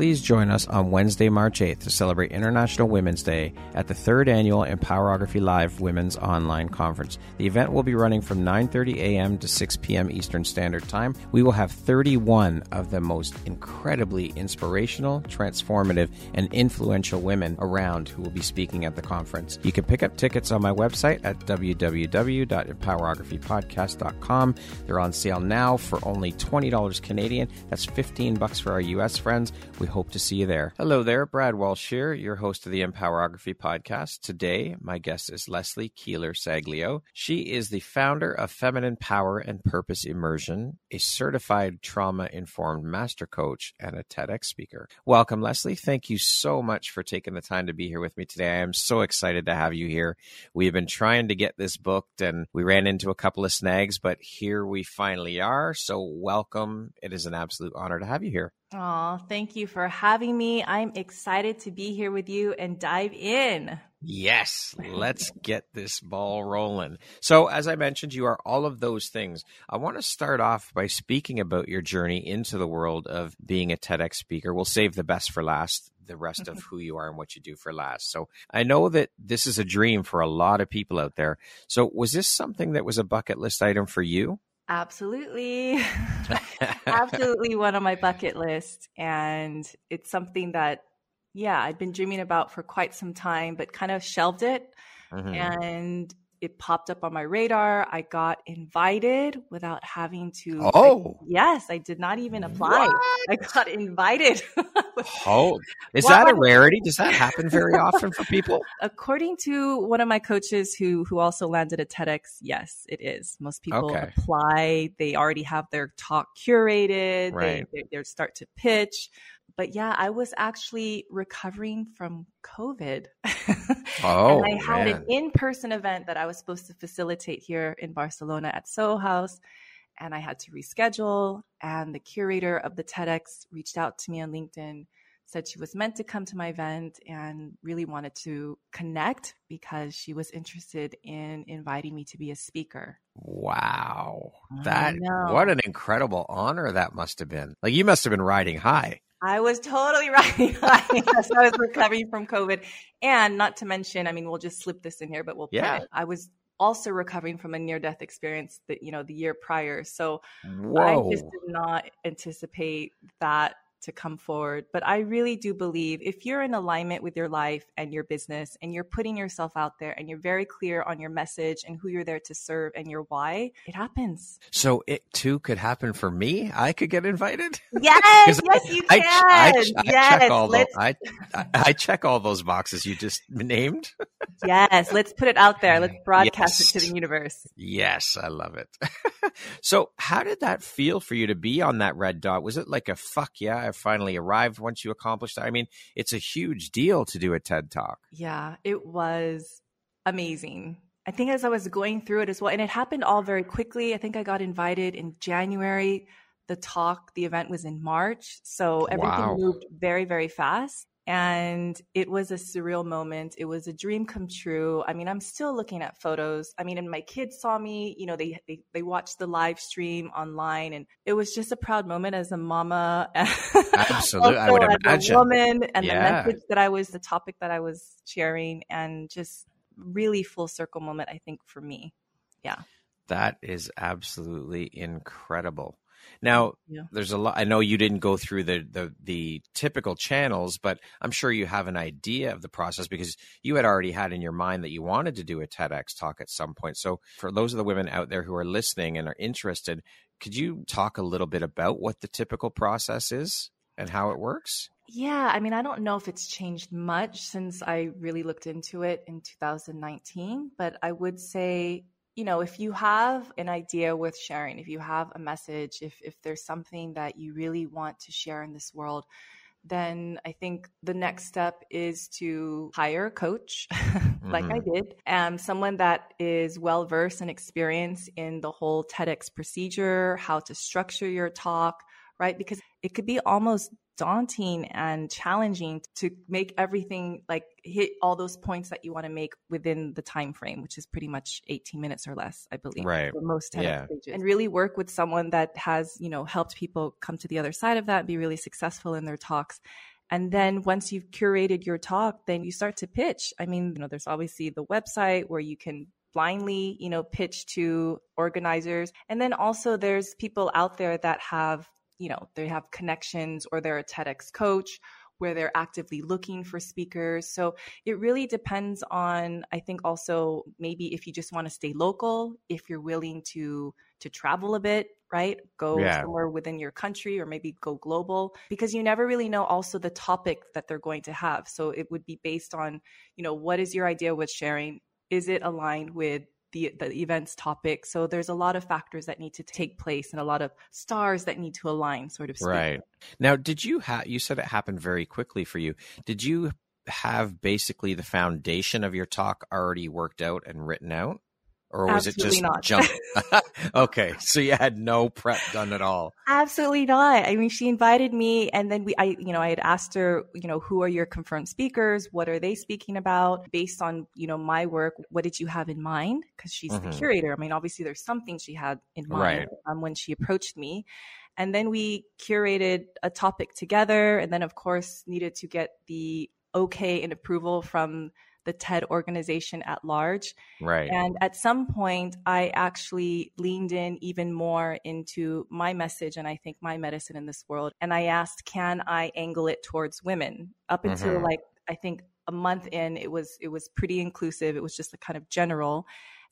Please join us on Wednesday, March 8th to celebrate International Women's Day at the third annual Empowerography Live Women's Online Conference. The event will be running from 9:30 a.m. to 6 p.m. Eastern Standard Time. We will have 31 of the most incredibly inspirational, transformative, and influential women around who will be speaking at the conference. You can pick up tickets on my website at www.empowerographypodcast.com. They're on sale now for only $20 Canadian. That's 15 bucks for our US friends. We hope to see you there. Hello there, Brad Walsh here, your host of the Empowerography podcast. Today, my guest is Leslie Keeler Saglio. She is the founder of Feminine Power and Purpose Immersion, a certified trauma informed master coach, and a TEDx speaker. Welcome, Leslie. Thank you so much for taking the time to be here with me today. I am so excited to have you here. We've been trying to get this booked and we ran into a couple of snags, but here we finally are. So, welcome. It is an absolute honor to have you here. Oh, thank you for having me. I'm excited to be here with you and dive in. Yes, let's get this ball rolling. So, as I mentioned, you are all of those things. I want to start off by speaking about your journey into the world of being a TEDx speaker. We'll save the best for last, the rest of mm-hmm. who you are and what you do for last. So, I know that this is a dream for a lot of people out there. So, was this something that was a bucket list item for you? Absolutely. Absolutely one on my bucket list. And it's something that, yeah, I'd been dreaming about for quite some time, but kind of shelved it. Mm-hmm. And it popped up on my radar. I got invited without having to. Oh, I, yes, I did not even apply. What? I got invited. oh, is well, that a rarity? Does that happen very often for people? According to one of my coaches who who also landed at TEDx, yes, it is. Most people okay. apply. They already have their talk curated. Right. They, they, they start to pitch but yeah, I was actually recovering from COVID. Oh, and I had man. an in person event that I was supposed to facilitate here in Barcelona at Soho House. And I had to reschedule. And the curator of the TEDx reached out to me on LinkedIn, said she was meant to come to my event and really wanted to connect because she was interested in inviting me to be a speaker. Wow. That what an incredible honor that must have been. Like you must have been riding high. I was totally right. yes, I was recovering from COVID. And not to mention, I mean, we'll just slip this in here, but we'll yeah. I was also recovering from a near death experience that, you know, the year prior. So Whoa. I just did not anticipate that to come forward. But I really do believe if you're in alignment with your life and your business and you're putting yourself out there and you're very clear on your message and who you're there to serve and your why, it happens. So it too could happen for me. I could get invited. Yes, yes, you can. I, I, I yes, check all those, I, I check all those boxes you just named. yes, let's put it out there. Let's broadcast yes. it to the universe. Yes, I love it. so, how did that feel for you to be on that red dot? Was it like a fuck yeah? Have finally arrived once you accomplished that? I mean, it's a huge deal to do a TED Talk. Yeah, it was amazing. I think as I was going through it as well, and it happened all very quickly. I think I got invited in January. The talk, the event was in March. So everything wow. moved very, very fast and it was a surreal moment. It was a dream come true. I mean i'm still looking at photos. I mean and my kids saw me you know they they, they watched the live stream online and it was just a proud moment as a mama. Absolutely i would imagine a woman and yeah. the message that i was the topic that i was sharing and just really full circle moment i think for me. Yeah. That is absolutely incredible now, yeah. there's a lot. I know you didn't go through the, the the typical channels, but I'm sure you have an idea of the process because you had already had in your mind that you wanted to do a TEDx talk at some point. So, for those of the women out there who are listening and are interested, could you talk a little bit about what the typical process is and how it works? Yeah, I mean, I don't know if it's changed much since I really looked into it in 2019, but I would say you know, if you have an idea worth sharing, if you have a message, if if there's something that you really want to share in this world, then I think the next step is to hire a coach, like mm-hmm. I did, and someone that is well versed and experienced in the whole TEDx procedure, how to structure your talk, right? Because it could be almost daunting and challenging to make everything like hit all those points that you want to make within the time frame which is pretty much 18 minutes or less i believe right. for most yeah. stages. And really work with someone that has you know helped people come to the other side of that and be really successful in their talks. And then once you've curated your talk then you start to pitch. I mean you know there's obviously the website where you can blindly you know pitch to organizers. And then also there's people out there that have you know, they have connections or they're a TEDx coach where they're actively looking for speakers. So it really depends on I think also maybe if you just want to stay local, if you're willing to to travel a bit, right? Go yeah. somewhere within your country or maybe go global because you never really know also the topic that they're going to have. So it would be based on, you know, what is your idea with sharing? Is it aligned with the, the event's topic. So there's a lot of factors that need to take place and a lot of stars that need to align, sort of. Right. Now, did you have, you said it happened very quickly for you. Did you have basically the foundation of your talk already worked out and written out? Or was Absolutely it just jump? okay, so you had no prep done at all. Absolutely not. I mean, she invited me, and then we, I, you know, I had asked her, you know, who are your confirmed speakers? What are they speaking about? Based on, you know, my work, what did you have in mind? Because she's mm-hmm. the curator. I mean, obviously, there's something she had in mind right. um, when she approached me. And then we curated a topic together, and then, of course, needed to get the okay and approval from the TED organization at large. Right. And at some point, I actually leaned in even more into my message and I think my medicine in this world. And I asked, can I angle it towards women? Up until mm-hmm. like, I think a month in, it was, it was pretty inclusive. It was just a kind of general.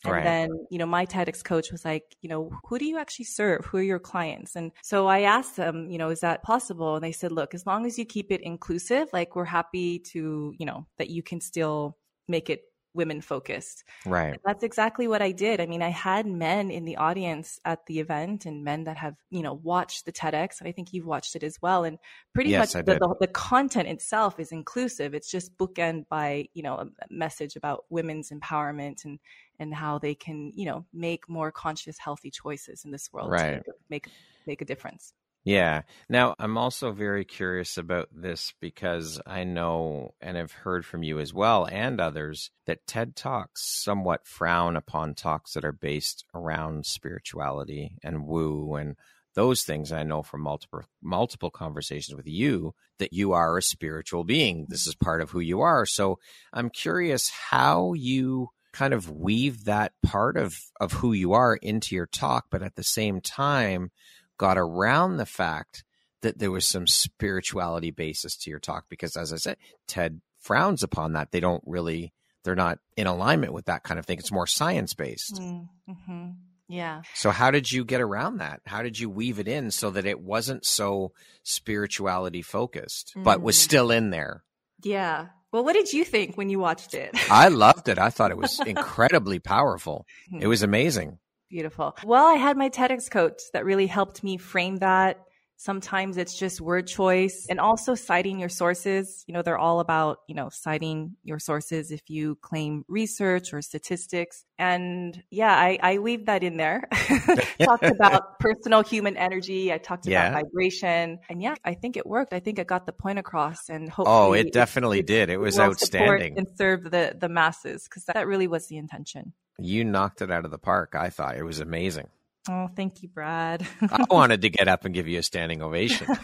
And right. then, you know, my TEDx coach was like, you know, who do you actually serve? Who are your clients? And so I asked them, you know, is that possible? And they said, look, as long as you keep it inclusive, like we're happy to, you know, that you can still make it women focused. Right. And that's exactly what I did. I mean, I had men in the audience at the event and men that have, you know, watched the TEDx. And I think you've watched it as well. And pretty yes, much the, the, the, content itself is inclusive. It's just bookend by, you know, a message about women's empowerment and, and how they can, you know, make more conscious, healthy choices in this world right. to make, make a difference. Yeah. Now, I'm also very curious about this because I know and have heard from you as well and others that TED Talks somewhat frown upon talks that are based around spirituality and woo and those things. I know from multiple multiple conversations with you that you are a spiritual being. This is part of who you are. So, I'm curious how you kind of weave that part of of who you are into your talk, but at the same time got around the fact that there was some spirituality basis to your talk because as i said ted frowns upon that. They don't really they're not in alignment with that kind of thing. It's more science based mm-hmm. yeah. So how did you get around that? How did you weave it in so that it wasn't so spirituality focused mm. but was mm. still in there? Yeah. Well what did you think when you watched it? I loved it. I thought it was incredibly powerful. It was amazing Beautiful. Well, I had my TEDx coach that really helped me frame that Sometimes it's just word choice and also citing your sources. You know, they're all about, you know, citing your sources if you claim research or statistics. And yeah, I, I weave that in there. talked about personal human energy. I talked about vibration. And yeah, I think it worked. I think I got the point across and oh, hopefully. Oh, it definitely it, did. It was outstanding. And serve the, the masses because that really was the intention. You knocked it out of the park. I thought it was amazing. Oh, thank you, Brad. I wanted to get up and give you a standing ovation.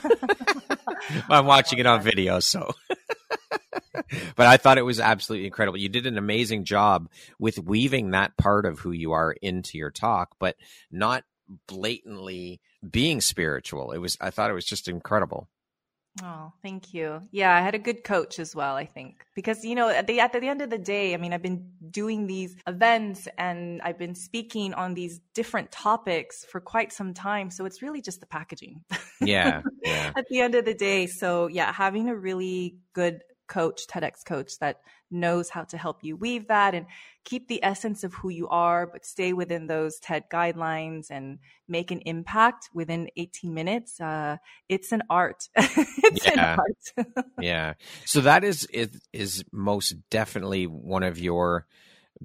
I'm watching it on video, so. but I thought it was absolutely incredible. You did an amazing job with weaving that part of who you are into your talk, but not blatantly being spiritual. It was I thought it was just incredible. Oh, thank you. Yeah, I had a good coach as well, I think. Because, you know, at the, at the end of the day, I mean, I've been doing these events and I've been speaking on these different topics for quite some time. So it's really just the packaging. Yeah. yeah. at the end of the day. So, yeah, having a really good coach, TEDx coach that knows how to help you weave that and keep the essence of who you are, but stay within those TED guidelines and make an impact within 18 minutes. Uh, it's an art. it's yeah. an art. yeah. So that is, is, is most definitely one of your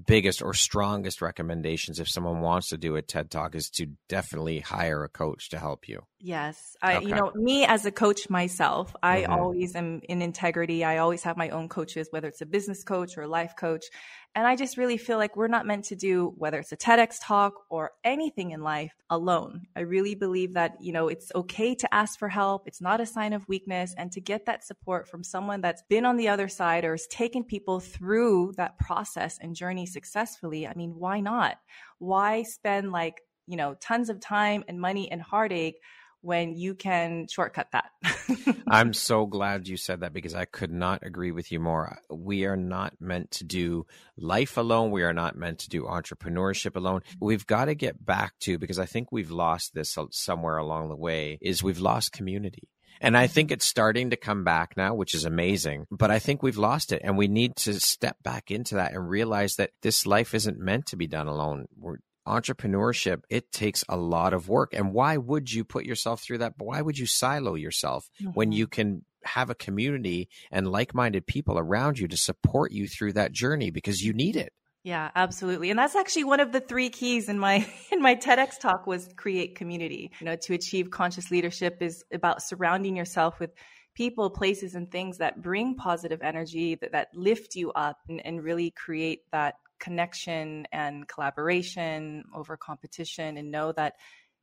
biggest or strongest recommendations if someone wants to do a TED Talk is to definitely hire a coach to help you. Yes. I, okay. you know, me as a coach myself, I mm-hmm. always am in integrity. I always have my own coaches, whether it's a business coach or a life coach. And I just really feel like we're not meant to do, whether it's a TEDx talk or anything in life alone. I really believe that, you know, it's okay to ask for help. It's not a sign of weakness and to get that support from someone that's been on the other side or has taken people through that process and journey successfully. I mean, why not? Why spend like, you know, tons of time and money and heartache when you can shortcut that. I'm so glad you said that because I could not agree with you more. We are not meant to do life alone. We are not meant to do entrepreneurship alone. We've got to get back to because I think we've lost this somewhere along the way is we've lost community. And I think it's starting to come back now, which is amazing. But I think we've lost it and we need to step back into that and realize that this life isn't meant to be done alone. We're, entrepreneurship, it takes a lot of work. And why would you put yourself through that? Why would you silo yourself mm-hmm. when you can have a community and like minded people around you to support you through that journey because you need it? Yeah, absolutely. And that's actually one of the three keys in my in my TEDx talk was create community. You know, to achieve conscious leadership is about surrounding yourself with people, places and things that bring positive energy that, that lift you up and, and really create that connection and collaboration over competition and know that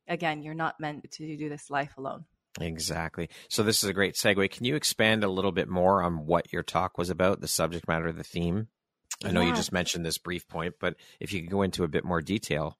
again you're not meant to do this life alone. Exactly. So this is a great segue. Can you expand a little bit more on what your talk was about the subject matter the theme? I know yeah. you just mentioned this brief point but if you could go into a bit more detail.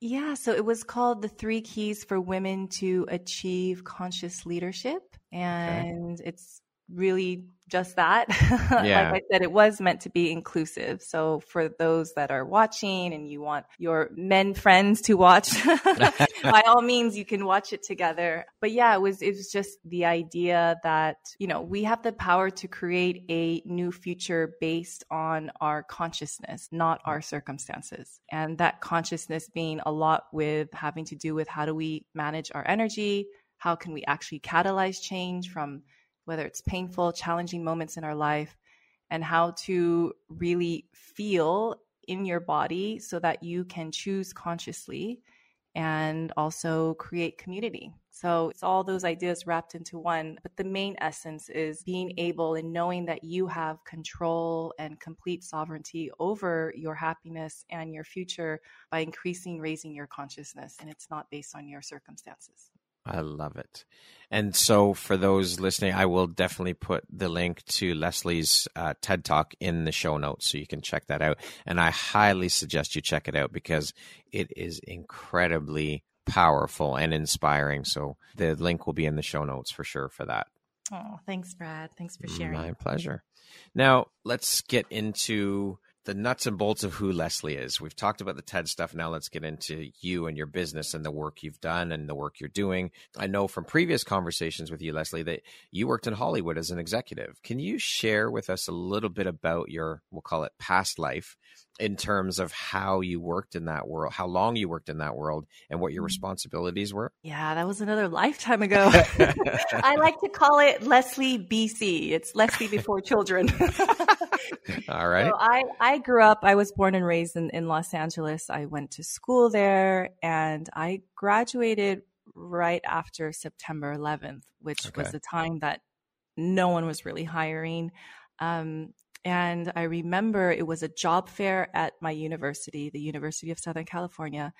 Yeah so it was called the three keys for women to achieve conscious leadership and okay. it's really just that. Yeah. like I said, it was meant to be inclusive. So for those that are watching and you want your men friends to watch, by all means, you can watch it together. But yeah, it was, it was just the idea that, you know, we have the power to create a new future based on our consciousness, not our circumstances. And that consciousness being a lot with having to do with how do we manage our energy? How can we actually catalyze change from whether it's painful, challenging moments in our life, and how to really feel in your body so that you can choose consciously and also create community. So it's all those ideas wrapped into one. But the main essence is being able and knowing that you have control and complete sovereignty over your happiness and your future by increasing, raising your consciousness. And it's not based on your circumstances. I love it. And so, for those listening, I will definitely put the link to Leslie's uh, TED Talk in the show notes so you can check that out. And I highly suggest you check it out because it is incredibly powerful and inspiring. So, the link will be in the show notes for sure for that. Oh, thanks, Brad. Thanks for sharing. My pleasure. Now, let's get into the nuts and bolts of who Leslie is. We've talked about the TED stuff. Now let's get into you and your business and the work you've done and the work you're doing. I know from previous conversations with you, Leslie, that you worked in Hollywood as an executive. Can you share with us a little bit about your, we'll call it past life in terms of how you worked in that world, how long you worked in that world, and what your mm. responsibilities were? Yeah, that was another lifetime ago. I like to call it Leslie BC. It's Leslie before children. All right. So I, I grew up, I was born and raised in, in Los Angeles. I went to school there and I graduated right after September 11th, which okay. was the time that no one was really hiring. Um, and I remember it was a job fair at my university, the University of Southern California.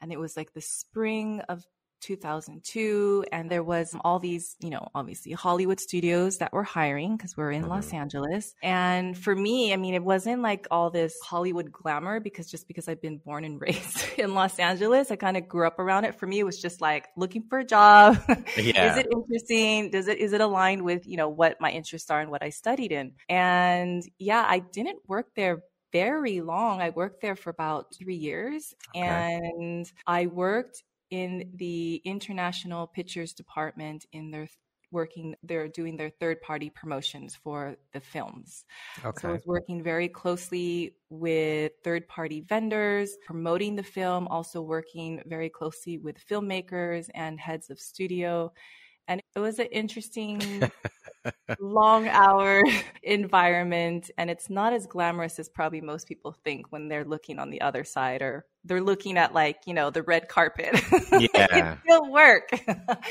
And it was like the spring of 2002 and there was all these you know obviously hollywood studios that were hiring because we're in mm-hmm. los angeles and for me i mean it wasn't like all this hollywood glamour because just because i've been born and raised in los angeles i kind of grew up around it for me it was just like looking for a job yeah. is it interesting does it is it aligned with you know what my interests are and what i studied in and yeah i didn't work there very long. I worked there for about three years okay. and I worked in the international pictures department in their working, they're doing their third party promotions for the films. Okay. So I was working very closely with third party vendors, promoting the film, also working very closely with filmmakers and heads of studio. And it was an interesting long hour environment and it's not as glamorous as probably most people think when they're looking on the other side or they're looking at like you know the red carpet. Yeah. it still work.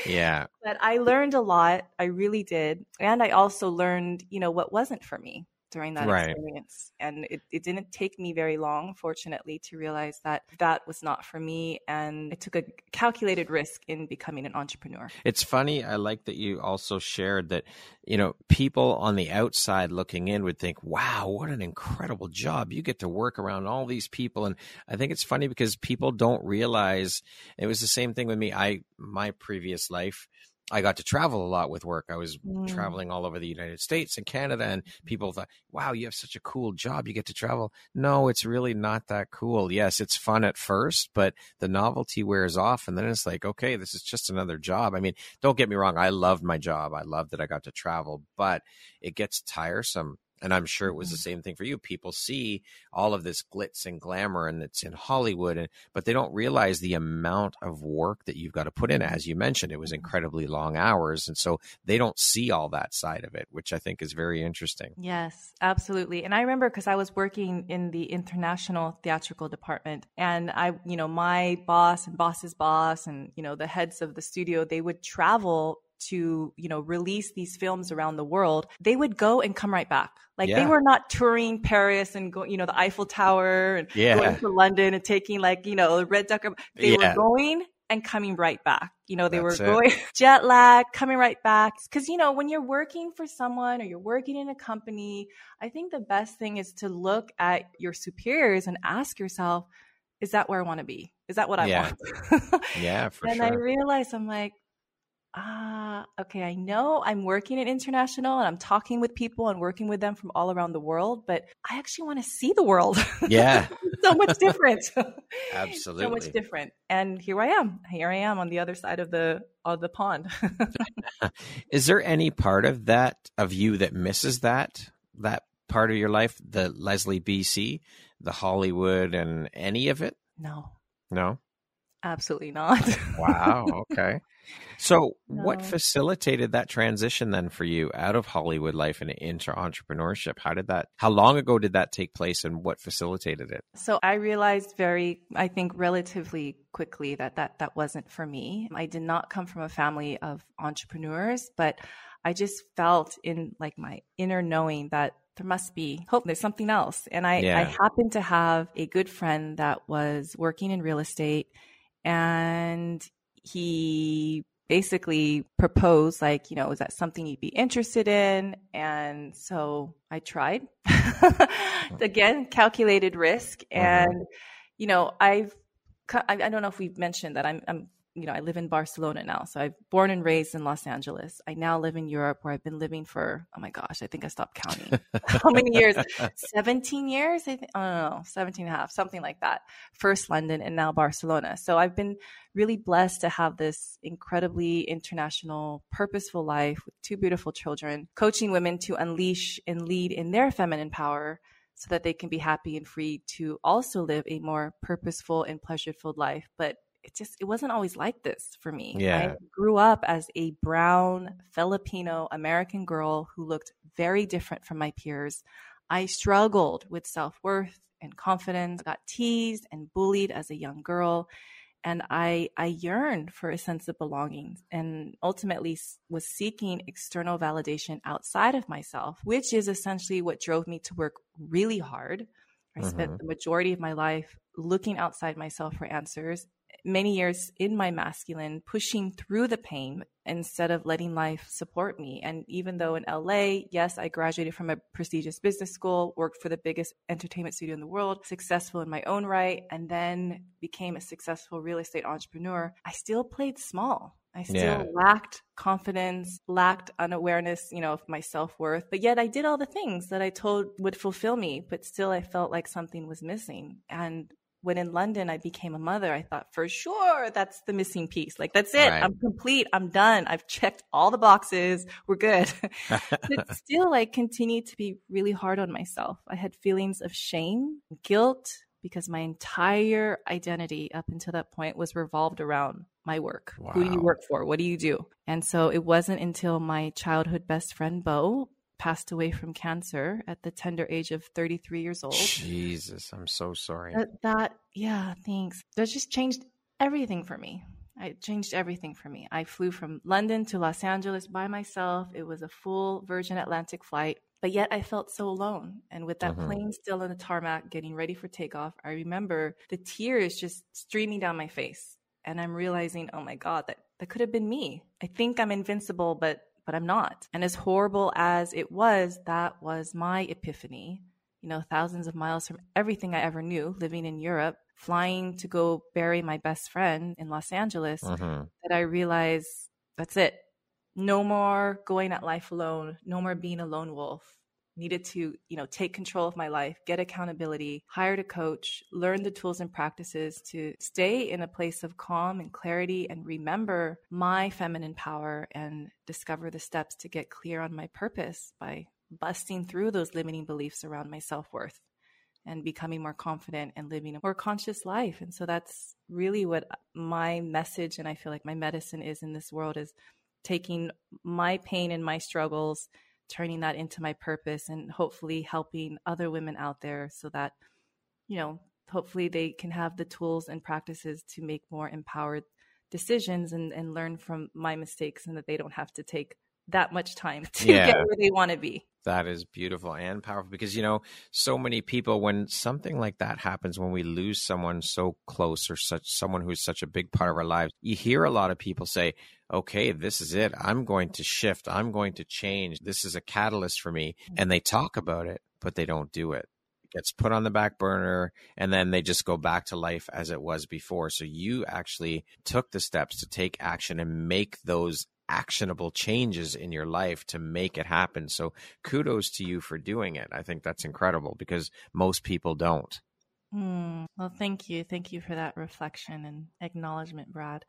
Yeah. But i learned a lot. I really did. And i also learned you know what wasn't for me during that right. experience. And it, it didn't take me very long, fortunately, to realize that that was not for me. And I took a calculated risk in becoming an entrepreneur. It's funny. I like that you also shared that, you know, people on the outside looking in would think, wow, what an incredible job. You get to work around all these people. And I think it's funny because people don't realize it was the same thing with me. I, my previous life, I got to travel a lot with work. I was mm. traveling all over the United States and Canada, and people thought, wow, you have such a cool job. You get to travel. No, it's really not that cool. Yes, it's fun at first, but the novelty wears off. And then it's like, okay, this is just another job. I mean, don't get me wrong. I loved my job. I loved that I got to travel, but it gets tiresome and I'm sure it was the mm-hmm. same thing for you. People see all of this glitz and glamour and it's in Hollywood, and, but they don't realize the amount of work that you've got to put in. As you mentioned, it was mm-hmm. incredibly long hours. And so they don't see all that side of it, which I think is very interesting. Yes, absolutely. And I remember because I was working in the international theatrical department and I, you know, my boss and boss's boss and, you know, the heads of the studio, they would travel to, you know, release these films around the world, they would go and come right back. Like yeah. they were not touring Paris and going, you know, the Eiffel Tower and yeah. going to London and taking like, you know, the Red Duck. They yeah. were going and coming right back. You know, they That's were going jet lag, coming right back. Cause, you know, when you're working for someone or you're working in a company, I think the best thing is to look at your superiors and ask yourself, is that where I want to be? Is that what I yeah. want? yeah, for and sure. And I realized I'm like, ah, okay, I know I'm working at international and I'm talking with people and working with them from all around the world, but I actually want to see the world. Yeah. so much different. Absolutely. so much different. And here I am. Here I am on the other side of the of the pond. Is there any part of that of you that misses that that part of your life, the Leslie BC, the Hollywood and any of it? No. No. Absolutely not. wow. Okay. So, no. what facilitated that transition then for you out of Hollywood life and into entrepreneurship? How did that, how long ago did that take place and what facilitated it? So, I realized very, I think, relatively quickly that that, that wasn't for me. I did not come from a family of entrepreneurs, but I just felt in like my inner knowing that there must be hope. There's something else. And I, yeah. I happened to have a good friend that was working in real estate and he basically proposed like you know is that something you'd be interested in? And so i tried. Again calculated risk. Mm-hmm. and you know i've I, don't know if we've mentioned that I'm, I'm you know, I live in Barcelona now. So I've born and raised in Los Angeles. I now live in Europe where I've been living for, oh my gosh, I think I stopped counting. How many years? 17 years? I think, I don't know, 17 and a half, something like that. First London and now Barcelona. So I've been really blessed to have this incredibly international, purposeful life with two beautiful children, coaching women to unleash and lead in their feminine power so that they can be happy and free to also live a more purposeful and pleasure filled life. But it just it wasn't always like this for me. Yeah. I grew up as a brown Filipino American girl who looked very different from my peers. I struggled with self-worth and confidence, got teased and bullied as a young girl, and I I yearned for a sense of belonging and ultimately was seeking external validation outside of myself, which is essentially what drove me to work really hard. I mm-hmm. spent the majority of my life looking outside myself for answers many years in my masculine, pushing through the pain instead of letting life support me. And even though in LA, yes, I graduated from a prestigious business school, worked for the biggest entertainment studio in the world, successful in my own right, and then became a successful real estate entrepreneur, I still played small. I still yeah. lacked confidence, lacked unawareness, you know, of my self worth. But yet I did all the things that I told would fulfill me, but still I felt like something was missing. And when in London I became a mother, I thought for sure that's the missing piece. Like that's it. Right. I'm complete. I'm done. I've checked all the boxes. We're good. but still I continued to be really hard on myself. I had feelings of shame, guilt, because my entire identity up until that point was revolved around my work. Wow. Who do you work for? What do you do? And so it wasn't until my childhood best friend, Bo, passed away from cancer at the tender age of 33 years old. Jesus, I'm so sorry. That, that yeah, thanks. That just changed everything for me. It changed everything for me. I flew from London to Los Angeles by myself. It was a full Virgin Atlantic flight. But yet I felt so alone. And with that mm-hmm. plane still on the tarmac, getting ready for takeoff, I remember the tears just streaming down my face. And I'm realizing, oh my God, that, that could have been me. I think I'm invincible, but but I'm not. And as horrible as it was, that was my epiphany. You know, thousands of miles from everything I ever knew, living in Europe, flying to go bury my best friend in Los Angeles, mm-hmm. that I realized that's it no more going at life alone, no more being a lone wolf. Needed to, you know, take control of my life, get accountability, hired a coach, learn the tools and practices to stay in a place of calm and clarity and remember my feminine power and discover the steps to get clear on my purpose by busting through those limiting beliefs around my self worth and becoming more confident and living a more conscious life. And so that's really what my message and I feel like my medicine is in this world is taking my pain and my struggles, turning that into my purpose, and hopefully helping other women out there so that, you know, hopefully they can have the tools and practices to make more empowered decisions and, and learn from my mistakes and that they don't have to take that much time to yeah. get where they want to be. That is beautiful and powerful because, you know, so many people, when something like that happens, when we lose someone so close or such someone who's such a big part of our lives, you hear a lot of people say, okay, this is it. I'm going to shift. I'm going to change. This is a catalyst for me. Mm. And they talk about it, but they don't do it. It gets put on the back burner and then they just go back to life as it was before. So you actually took the steps to take action and make those actionable changes in your life to make it happen. So kudos to you for doing it. I think that's incredible because most people don't. Mm, well, thank you. Thank you for that reflection and acknowledgement, Brad.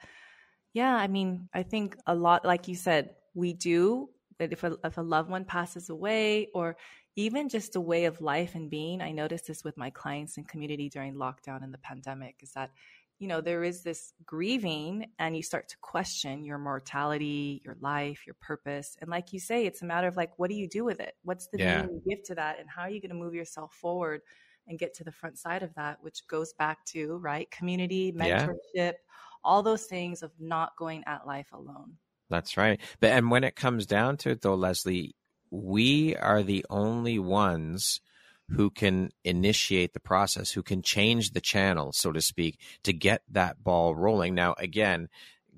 Yeah, I mean, I think a lot, like you said, we do that if a, if a loved one passes away or even just a way of life and being, I noticed this with my clients and community during lockdown and the pandemic is that you know, there is this grieving and you start to question your mortality, your life, your purpose. And like you say, it's a matter of like, what do you do with it? What's the yeah. meaning you give to that? And how are you going to move yourself forward and get to the front side of that, which goes back to, right, community, mentorship, yeah. all those things of not going at life alone. That's right. But, and when it comes down to it, though, Leslie, we are the only ones who can initiate the process, who can change the channel, so to speak, to get that ball rolling. Now, again,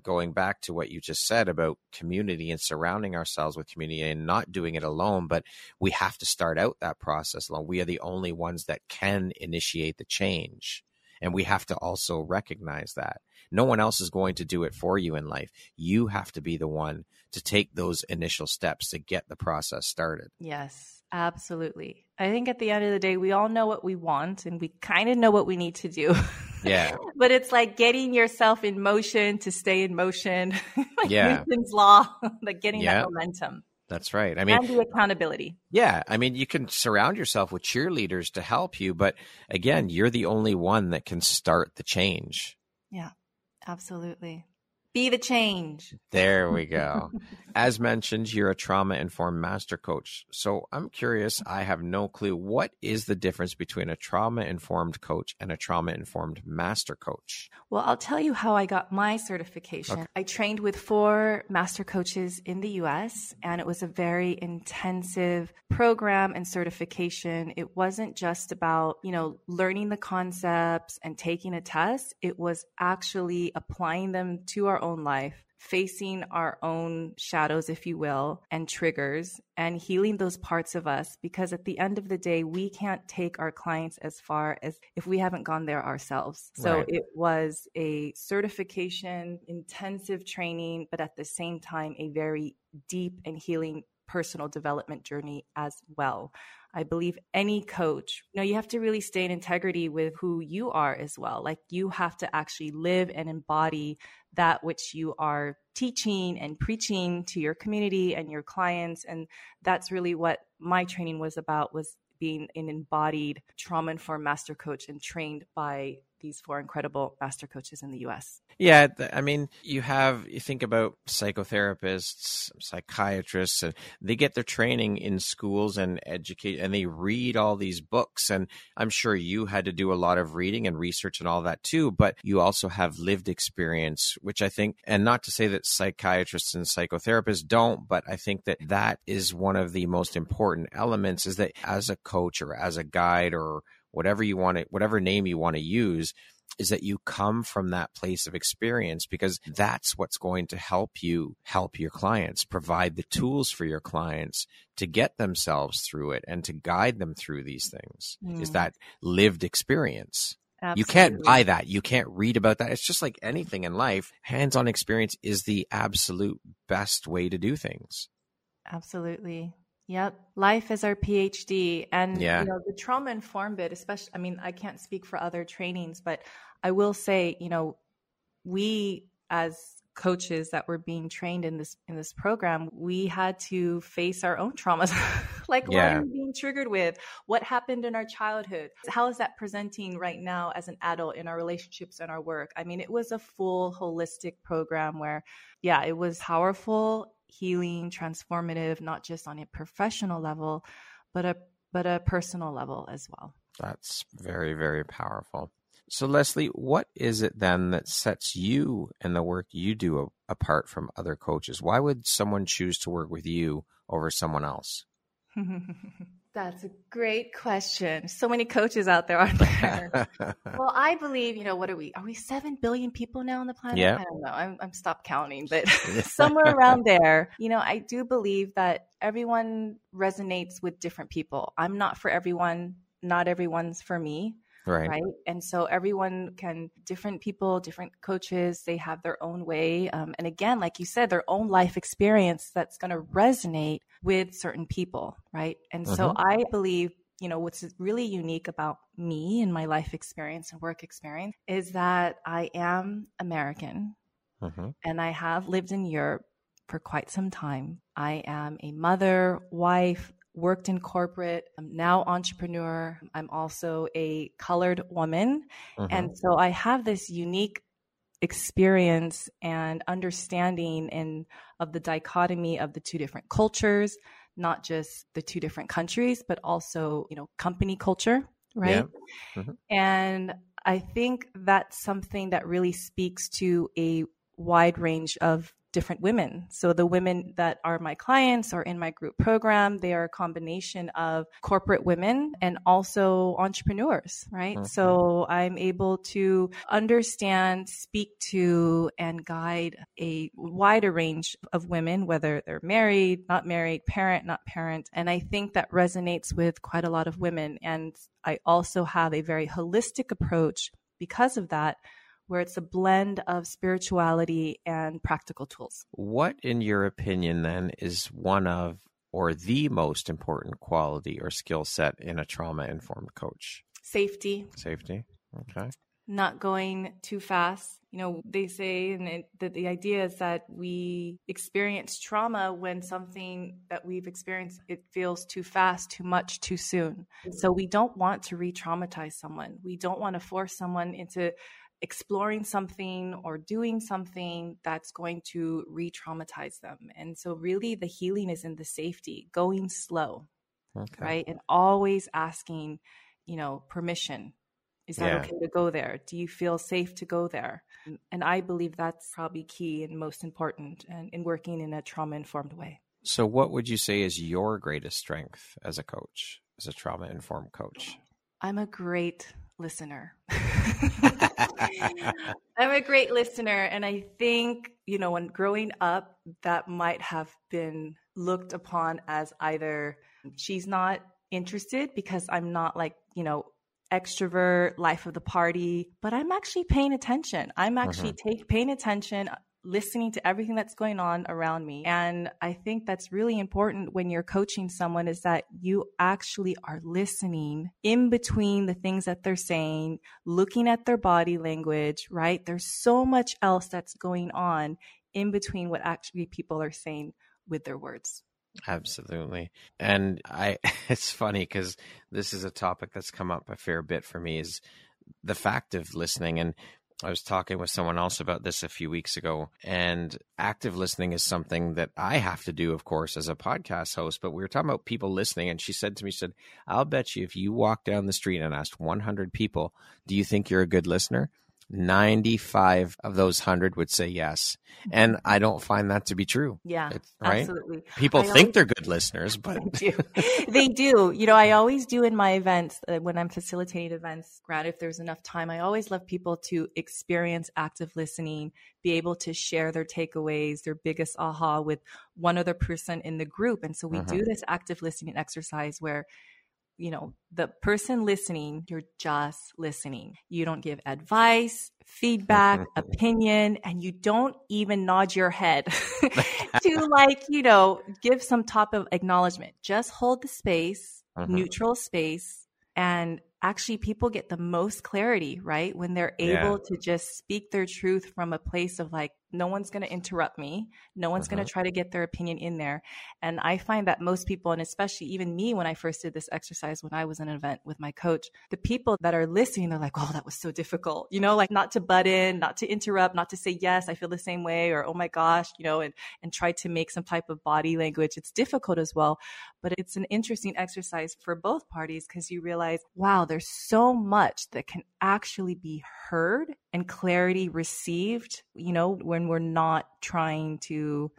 going back to what you just said about community and surrounding ourselves with community and not doing it alone, but we have to start out that process alone. We are the only ones that can initiate the change. And we have to also recognize that. No one else is going to do it for you in life. You have to be the one to take those initial steps to get the process started. Yes. Absolutely. I think at the end of the day, we all know what we want and we kind of know what we need to do. Yeah. but it's like getting yourself in motion to stay in motion. like yeah. Newton's law, like getting yeah. that momentum. That's right. I mean, and the accountability. Yeah. I mean, you can surround yourself with cheerleaders to help you, but again, you're the only one that can start the change. Yeah, absolutely. Be the change. There we go. As mentioned, you're a trauma informed master coach. So I'm curious, I have no clue. What is the difference between a trauma informed coach and a trauma informed master coach? Well, I'll tell you how I got my certification. Okay. I trained with four master coaches in the US, and it was a very intensive program and certification. It wasn't just about, you know, learning the concepts and taking a test, it was actually applying them to our own life facing our own shadows, if you will, and triggers and healing those parts of us. Because at the end of the day, we can't take our clients as far as if we haven't gone there ourselves. So right. it was a certification, intensive training, but at the same time, a very deep and healing personal development journey as well. I believe any coach, you know, you have to really stay in integrity with who you are as well. Like you have to actually live and embody that which you are teaching and preaching to your community and your clients. And that's really what my training was about was being an embodied trauma informed master coach and trained by these four incredible master coaches in the US. Yeah, I mean, you have you think about psychotherapists, psychiatrists, and they get their training in schools and educate, and they read all these books. And I'm sure you had to do a lot of reading and research and all that too. But you also have lived experience, which I think, and not to say that psychiatrists and psychotherapists don't, but I think that that is one of the most important elements. Is that as a coach or as a guide or whatever you want to, whatever name you want to use, is that you come from that place of experience because that's what's going to help you help your clients, provide the tools for your clients to get themselves through it and to guide them through these things. Mm. Is that lived experience? Absolutely. You can't buy that. You can't read about that. It's just like anything in life. Hands on experience is the absolute best way to do things. Absolutely. Yep. Life is our PhD. And yeah. you know, the trauma informed bit, especially I mean, I can't speak for other trainings, but I will say, you know, we as coaches that were being trained in this in this program, we had to face our own traumas. like yeah. what are we being triggered with? What happened in our childhood? How is that presenting right now as an adult in our relationships and our work? I mean, it was a full holistic program where yeah, it was powerful healing, transformative, not just on a professional level, but a but a personal level as well. That's very, very powerful. So, Leslie, what is it then that sets you and the work you do apart from other coaches? Why would someone choose to work with you over someone else? That's a great question. So many coaches out there, aren't there? well, I believe, you know, what are we? Are we 7 billion people now on the planet? Yeah. I don't know. I'm, I'm stopped counting, but somewhere around there, you know, I do believe that everyone resonates with different people. I'm not for everyone. Not everyone's for me. Right. right. And so everyone can, different people, different coaches, they have their own way. Um, and again, like you said, their own life experience that's going to resonate with certain people. Right. And mm-hmm. so I believe you know what's really unique about me and my life experience and work experience is that i am american mm-hmm. and i have lived in europe for quite some time i am a mother wife worked in corporate. I'm now entrepreneur. I'm also a colored woman. Mm-hmm. And so I have this unique experience and understanding in of the dichotomy of the two different cultures, not just the two different countries, but also, you know, company culture, right? Yeah. Mm-hmm. And I think that's something that really speaks to a wide range of different women. So the women that are my clients or in my group program, they are a combination of corporate women and also entrepreneurs, right? Mm-hmm. So I'm able to understand, speak to, and guide a wider range of women, whether they're married, not married, parent, not parent. And I think that resonates with quite a lot of women. And I also have a very holistic approach because of that where it's a blend of spirituality and practical tools. What, in your opinion, then, is one of or the most important quality or skill set in a trauma informed coach? Safety. Safety. Okay. Not going too fast. You know, they say and that the idea is that we experience trauma when something that we've experienced it feels too fast, too much, too soon. So we don't want to re-traumatize someone. We don't want to force someone into exploring something or doing something that's going to re traumatize them. And so, really, the healing is in the safety, going slow, okay. right? And always asking, you know, permission. Is that yeah. okay to go there? Do you feel safe to go there? And I believe that's probably key and most important in, in working in a trauma informed way. So, what would you say is your greatest strength as a coach, as a trauma informed coach? I'm a great listener. I'm a great listener. And I think, you know, when growing up, that might have been looked upon as either she's not interested because I'm not like, you know, extrovert, life of the party, but I'm actually paying attention. I'm actually mm-hmm. take, paying attention, listening to everything that's going on around me. And I think that's really important when you're coaching someone is that you actually are listening in between the things that they're saying, looking at their body language, right? There's so much else that's going on in between what actually people are saying with their words. Absolutely. And I it's funny cuz this is a topic that's come up a fair bit for me is the fact of listening and I was talking with someone else about this a few weeks ago, and active listening is something that I have to do, of course, as a podcast host. But we were talking about people listening, and she said to me, she said, I'll bet you if you walk down the street and asked 100 people, do you think you're a good listener? 95 of those 100 would say yes. And mm-hmm. I don't find that to be true. Yeah. Right? Absolutely. People I think always, they're good listeners, but they do. they do. You know, I always do in my events uh, when I'm facilitating events, Grant, if there's enough time, I always love people to experience active listening, be able to share their takeaways, their biggest aha with one other person in the group. And so we uh-huh. do this active listening exercise where you know, the person listening, you're just listening. You don't give advice, feedback, opinion, and you don't even nod your head to like, you know, give some type of acknowledgement. Just hold the space, uh-huh. neutral space, and actually people get the most clarity, right? When they're able yeah. to just speak their truth from a place of like, no one's going to interrupt me. No one's uh-huh. going to try to get their opinion in there. And I find that most people, and especially even me, when I first did this exercise, when I was in an event with my coach, the people that are listening, they're like, oh, that was so difficult, you know, like not to butt in, not to interrupt, not to say, yes, I feel the same way, or, oh my gosh, you know, and, and try to make some type of body language. It's difficult as well. But it's an interesting exercise for both parties because you realize, wow, there's so much that can actually be heard and clarity received, you know, when we're not trying to,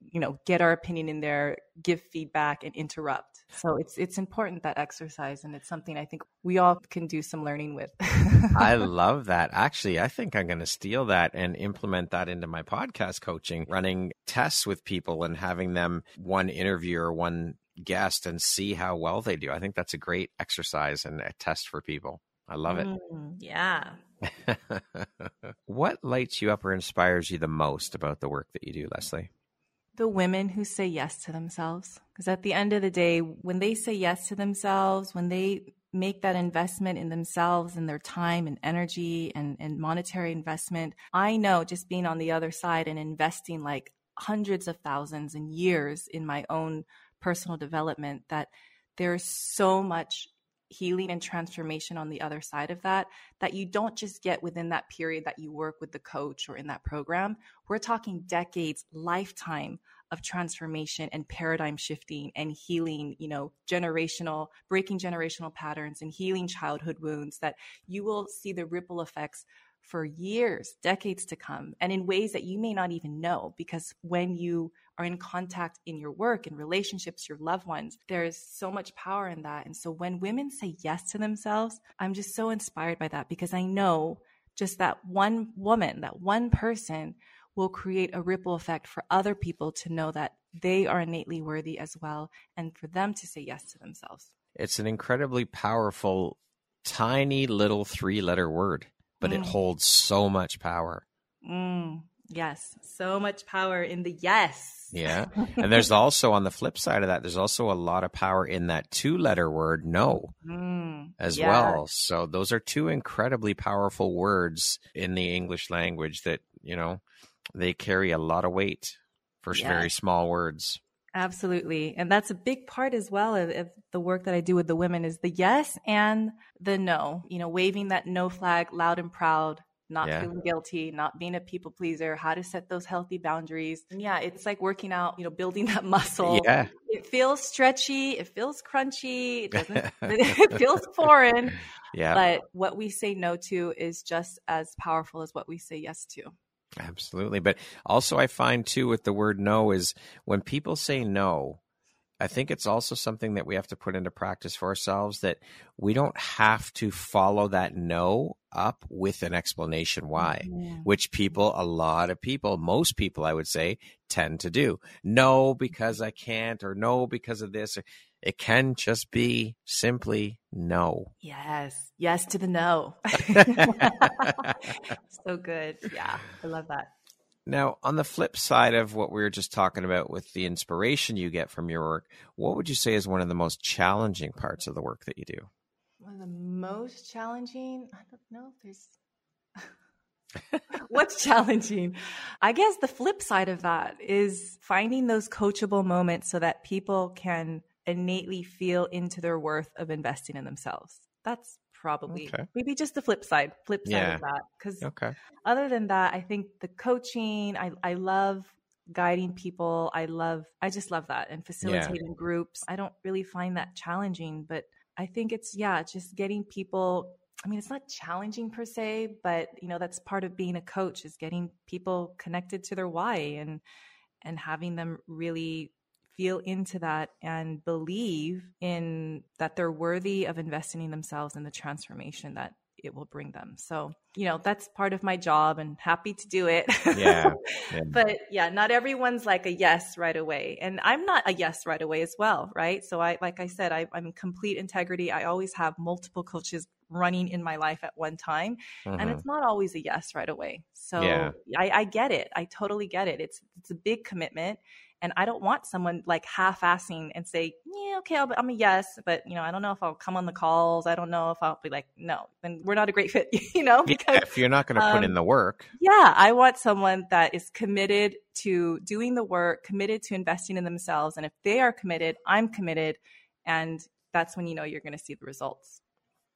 you know, get our opinion in there, give feedback and interrupt. So it's it's important that exercise and it's something I think we all can do some learning with. I love that. Actually, I think I'm going to steal that and implement that into my podcast coaching, running tests with people and having them one interview or one guest and see how well they do. I think that's a great exercise and a test for people. I love it. Mm, yeah. what lights you up or inspires you the most about the work that you do, Leslie? The women who say yes to themselves. Because at the end of the day, when they say yes to themselves, when they make that investment in themselves and their time and energy and, and monetary investment, I know just being on the other side and investing like hundreds of thousands and years in my own personal development that there's so much healing and transformation on the other side of that that you don't just get within that period that you work with the coach or in that program. We're talking decades, lifetime of transformation and paradigm shifting and healing, you know, generational, breaking generational patterns and healing childhood wounds that you will see the ripple effects for years, decades to come, and in ways that you may not even know. Because when you are in contact in your work and relationships, your loved ones, there is so much power in that. And so when women say yes to themselves, I'm just so inspired by that because I know just that one woman, that one person will create a ripple effect for other people to know that they are innately worthy as well and for them to say yes to themselves. It's an incredibly powerful, tiny little three letter word but mm. it holds so much power. Mm. Yes, so much power in the yes. Yeah. And there's also on the flip side of that, there's also a lot of power in that two letter word no mm, as yeah. well. So those are two incredibly powerful words in the English language that, you know, they carry a lot of weight for very small words. Absolutely. And that's a big part as well of, of, the work that I do with the women is the yes and the no, you know, waving that no flag loud and proud, not yeah. feeling guilty, not being a people pleaser, how to set those healthy boundaries. And yeah, it's like working out, you know, building that muscle. Yeah. It feels stretchy, it feels crunchy, it doesn't it feels foreign. Yeah. But what we say no to is just as powerful as what we say yes to. Absolutely. But also, I find too with the word no is when people say no, I think it's also something that we have to put into practice for ourselves that we don't have to follow that no up with an explanation why, mm-hmm. which people, a lot of people, most people, I would say, tend to do. No, because I can't, or no, because of this. It can just be simply no. Yes. Yes to the no. so good. Yeah. I love that. Now, on the flip side of what we were just talking about with the inspiration you get from your work, what would you say is one of the most challenging parts of the work that you do? One of the most challenging? I don't know if there's What's challenging? I guess the flip side of that is finding those coachable moments so that people can innately feel into their worth of investing in themselves. That's probably okay. maybe just the flip side, flip side yeah. of that. Because okay. other than that, I think the coaching, I, I love guiding people. I love, I just love that and facilitating yeah. groups. I don't really find that challenging, but I think it's, yeah, just getting people I mean, it's not challenging per se, but you know, that's part of being a coach is getting people connected to their why and and having them really feel into that and believe in that they're worthy of investing in themselves and the transformation that it will bring them. So, you know, that's part of my job and happy to do it. Yeah, yeah. but yeah, not everyone's like a yes right away. And I'm not a yes right away as well, right? So I like I said, I, am complete integrity. I always have multiple coaches running in my life at one time. Mm-hmm. And it's not always a yes right away. So yeah. I, I get it. I totally get it. It's it's a big commitment. And I don't want someone like half assing and say, yeah, okay, i am a yes, but you know, I don't know if I'll come on the calls. I don't know if I'll be like, no, then we're not a great fit, you know, because yeah, if you're not going to um, put in the work. Yeah. I want someone that is committed to doing the work, committed to investing in themselves. And if they are committed, I'm committed. And that's when you know you're going to see the results.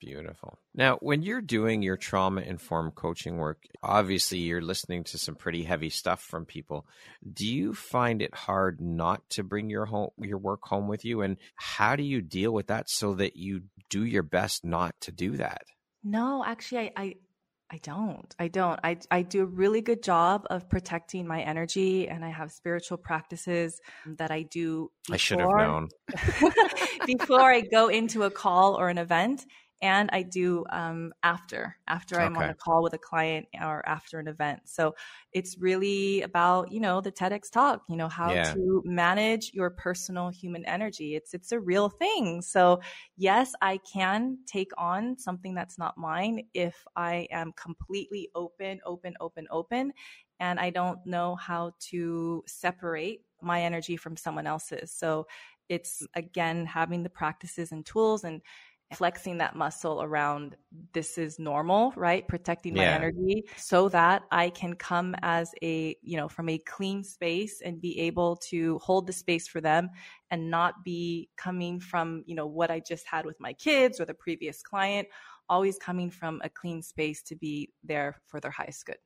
Beautiful. Now, when you're doing your trauma informed coaching work, obviously you're listening to some pretty heavy stuff from people. Do you find it hard not to bring your home your work home with you and how do you deal with that so that you do your best not to do that? No, actually I, I I don't. I don't. I, I do a really good job of protecting my energy and I have spiritual practices that I do. Before, I should have known. before I go into a call or an event and I do um, after after okay. I'm on a call with a client or after an event. So it's really about you know the TEDx talk, you know how yeah. to manage your personal human energy. It's it's a real thing. So yes, I can take on something that's not mine if I am completely open, open, open, open, and I don't know how to separate my energy from someone else's. So it's again having the practices and tools and flexing that muscle around this is normal, right? Protecting my yeah. energy so that I can come as a, you know, from a clean space and be able to hold the space for them and not be coming from, you know, what I just had with my kids or the previous client, always coming from a clean space to be there for their highest good.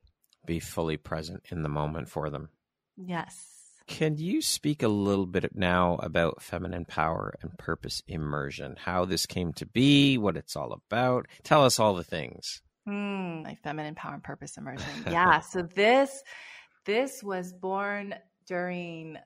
Be fully present in the moment for them. Yes. Can you speak a little bit now about feminine power and purpose immersion? How this came to be, what it's all about? Tell us all the things. Mm, my feminine power and purpose immersion. Yeah. so this this was born during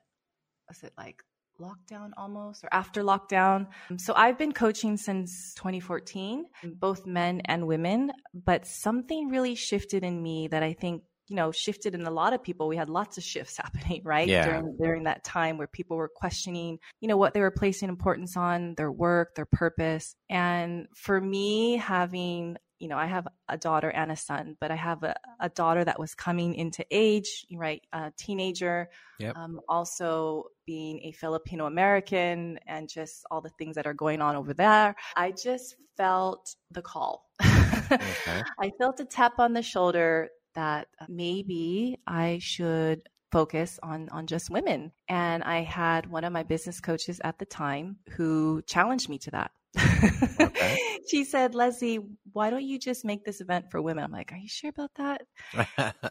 was it like lockdown almost or after lockdown. So I've been coaching since 2014, both men and women, but something really shifted in me that I think you know shifted in a lot of people we had lots of shifts happening right yeah. during during that time where people were questioning you know what they were placing importance on their work their purpose and for me having you know, I have a daughter and a son, but I have a, a daughter that was coming into age, right? A teenager. Yep. Um, also being a Filipino American and just all the things that are going on over there. I just felt the call. okay. I felt a tap on the shoulder that maybe I should focus on on just women. And i had one of my business coaches at the time who challenged me to that okay. she said leslie why don't you just make this event for women i'm like are you sure about that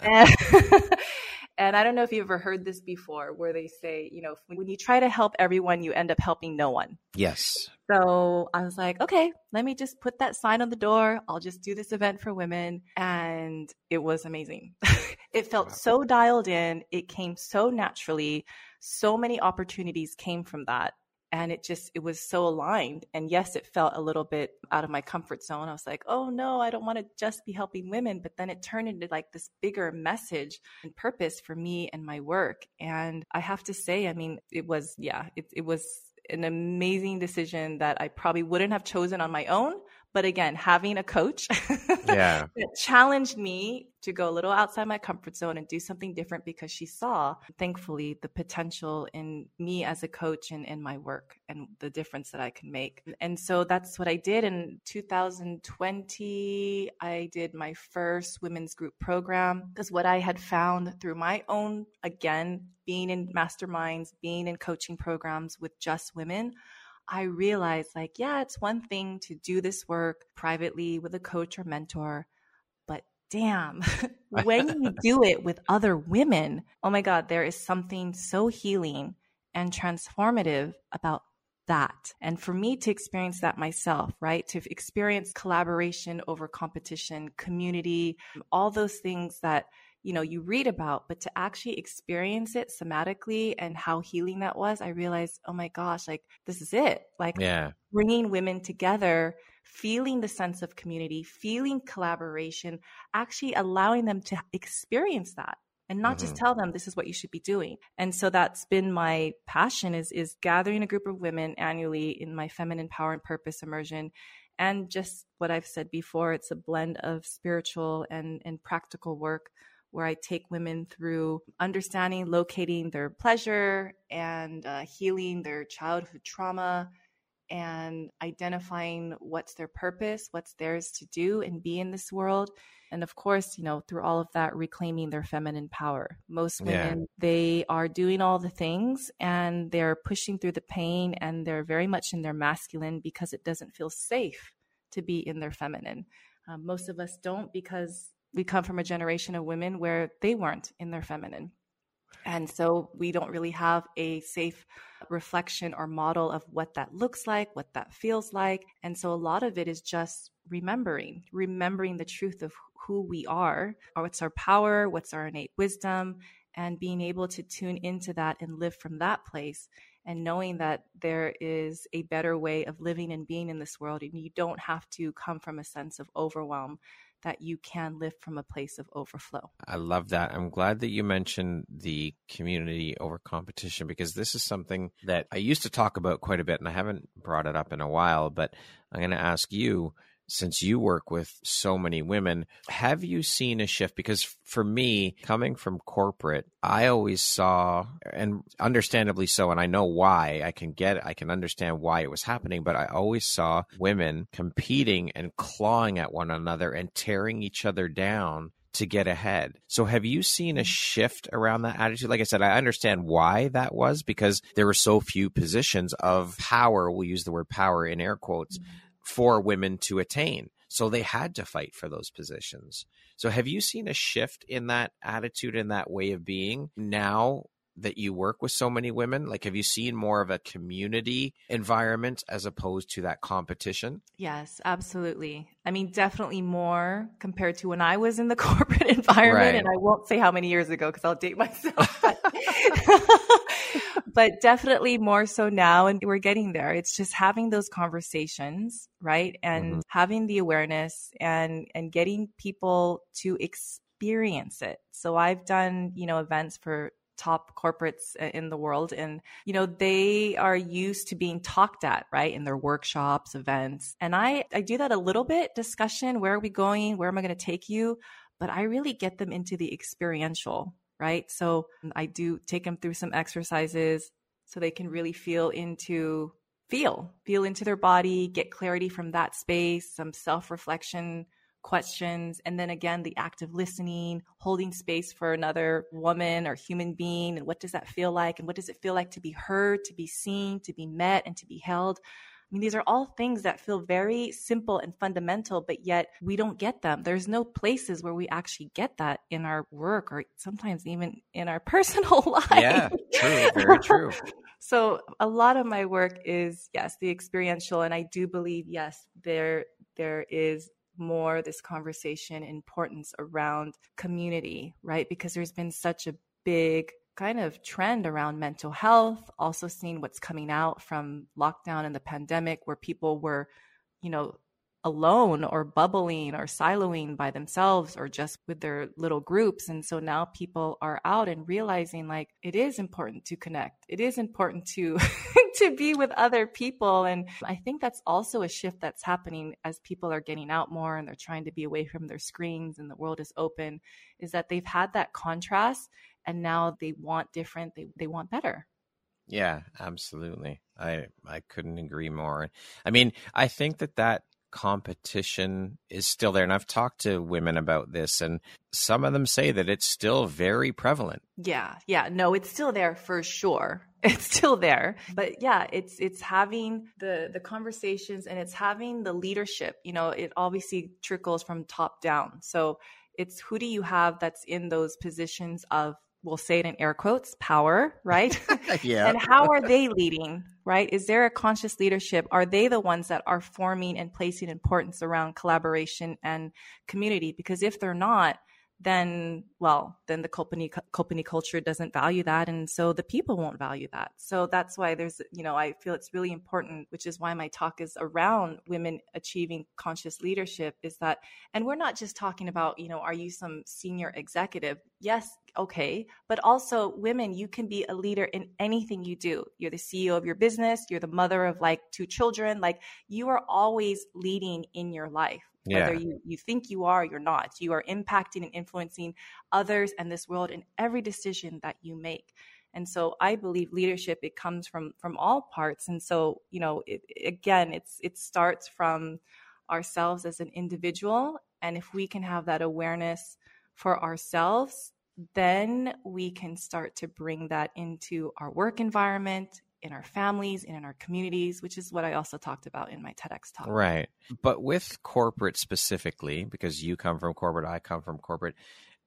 and, and i don't know if you've ever heard this before where they say you know when you try to help everyone you end up helping no one yes so I was like, okay, let me just put that sign on the door. I'll just do this event for women. And it was amazing. it felt so dialed in. It came so naturally. So many opportunities came from that. And it just, it was so aligned. And yes, it felt a little bit out of my comfort zone. I was like, oh no, I don't want to just be helping women. But then it turned into like this bigger message and purpose for me and my work. And I have to say, I mean, it was, yeah, it, it was an amazing decision that I probably wouldn't have chosen on my own, but again, having a coach yeah. that challenged me to go a little outside my comfort zone and do something different because she saw, thankfully, the potential in me as a coach and in my work and the difference that I can make. And so that's what I did in 2020. I did my first women's group program because what I had found through my own, again, being in masterminds, being in coaching programs with just women, I realized like, yeah, it's one thing to do this work privately with a coach or mentor, but damn, when you do it with other women, oh my God, there is something so healing and transformative about that. And for me to experience that myself, right? To experience collaboration over competition, community, all those things that you know you read about but to actually experience it somatically and how healing that was i realized oh my gosh like this is it. Like yeah. bringing women together feeling the sense of community feeling collaboration actually allowing them to experience that and not mm-hmm. just tell them this is what you should be doing. And so that's been my passion is is gathering a group of women annually in my feminine power and purpose immersion. And just what i've said before it's a blend of spiritual and and practical work where I take women through understanding, locating their pleasure and uh, healing their childhood trauma and identifying what's their purpose, what's theirs to do and be in this world. And of course, you know, through all of that, reclaiming their feminine power. Most women, yeah. they are doing all the things and they're pushing through the pain and they're very much in their masculine because it doesn't feel safe to be in their feminine. Um, most of us don't because we come from a generation of women where they weren't in their feminine. And so we don't really have a safe reflection or model of what that looks like, what that feels like. And so a lot of it is just remembering, remembering the truth of who we are, or what's our power, what's our innate wisdom, and being able to tune into that and live from that place and knowing that there is a better way of living and being in this world and you don't have to come from a sense of overwhelm that you can live from a place of overflow. I love that. I'm glad that you mentioned the community over competition because this is something that I used to talk about quite a bit and I haven't brought it up in a while, but I'm going to ask you since you work with so many women, have you seen a shift? Because for me, coming from corporate, I always saw, and understandably so, and I know why, I can get I can understand why it was happening, but I always saw women competing and clawing at one another and tearing each other down to get ahead. So have you seen a shift around that attitude? Like I said, I understand why that was because there were so few positions of power. We'll use the word power in air quotes. Mm-hmm for women to attain. So they had to fight for those positions. So have you seen a shift in that attitude and that way of being now that you work with so many women? Like, have you seen more of a community environment as opposed to that competition? Yes, absolutely. I mean, definitely more compared to when I was in the corporate environment. Right. And I won't say how many years ago because I'll date myself. but definitely more so now. And we're getting there. It's just having those conversations, right? And mm-hmm. having the awareness and, and getting people to experience it. So I've done, you know, events for top corporates in the world. And you know they are used to being talked at right in their workshops events. And i i do that a little bit discussion where are we going? Where am i going to take you? But i really get them into the experiential right? So I do take them through some exercises so they can really feel into feel feel into their body get clarity from that space some self-reflection questions and then again the act of listening holding space for another woman or human being and what does that feel like and what does it feel like to be heard to be seen to be met and to be held I mean, these are all things that feel very simple and fundamental, but yet we don't get them. There's no places where we actually get that in our work or sometimes even in our personal life. Yeah, true. Very true. so a lot of my work is, yes, the experiential. And I do believe, yes, there, there is more this conversation importance around community, right? Because there's been such a big kind of trend around mental health, also seeing what's coming out from lockdown and the pandemic where people were, you know, alone or bubbling or siloing by themselves or just with their little groups. And so now people are out and realizing like it is important to connect. It is important to to be with other people. And I think that's also a shift that's happening as people are getting out more and they're trying to be away from their screens and the world is open, is that they've had that contrast and now they want different, they they want better. Yeah, absolutely. I I couldn't agree more. I mean, I think that that competition is still there. And I've talked to women about this, and some of them say that it's still very prevalent. Yeah, yeah. No, it's still there for sure. It's still there. But yeah, it's it's having the the conversations and it's having the leadership. You know, it obviously trickles from top down. So it's who do you have that's in those positions of we'll say it in air quotes, power, right? yeah. and how are they leading, right? Is there a conscious leadership? Are they the ones that are forming and placing importance around collaboration and community? Because if they're not, then well then the company company culture doesn't value that and so the people won't value that. So that's why there's you know i feel it's really important which is why my talk is around women achieving conscious leadership is that and we're not just talking about you know are you some senior executive? Yes okay but also women you can be a leader in anything you do. You're the ceo of your business you're the mother of like two children like you are always leading in your life yeah. whether you, you think you are or you're not. You are impacting and influencing others and this world in every decision that you make. And so I believe leadership it comes from from all parts. And so you know, it, again, it's it starts from ourselves as an individual, and if we can have that awareness for ourselves, then we can start to bring that into our work environment, in our families and in our communities, which is what I also talked about in my TEDx talk. Right. But with corporate specifically, because you come from corporate, I come from corporate,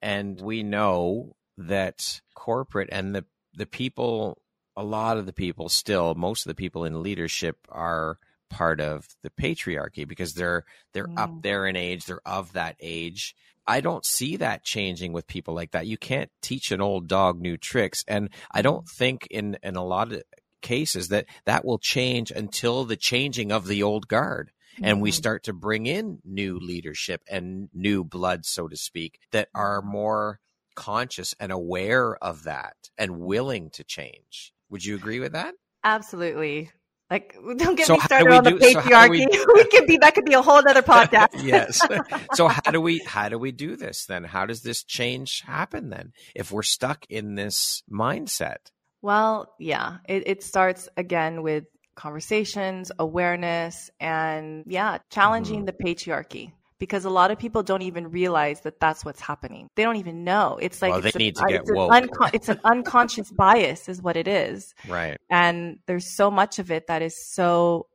and we know that corporate and the the people a lot of the people still most of the people in leadership are part of the patriarchy because they're they're mm. up there in age they're of that age I don't see that changing with people like that. You can't teach an old dog new tricks. And I don't think in, in a lot of cases that that will change until the changing of the old guard and we mm-hmm. start to bring in new leadership and new blood so to speak that are more conscious and aware of that and willing to change would you agree with that absolutely like, don't get so me started on the patriarchy. So we, we could be that could be a whole other podcast. yes. So how do we how do we do this then? How does this change happen then? If we're stuck in this mindset? Well, yeah, it, it starts again with conversations, awareness, and yeah, challenging mm-hmm. the patriarchy because a lot of people don't even realize that that's what's happening. They don't even know. It's like well, it's, a, it's, an it's an unconscious bias, is what it is. Right. And there's so much of it that is so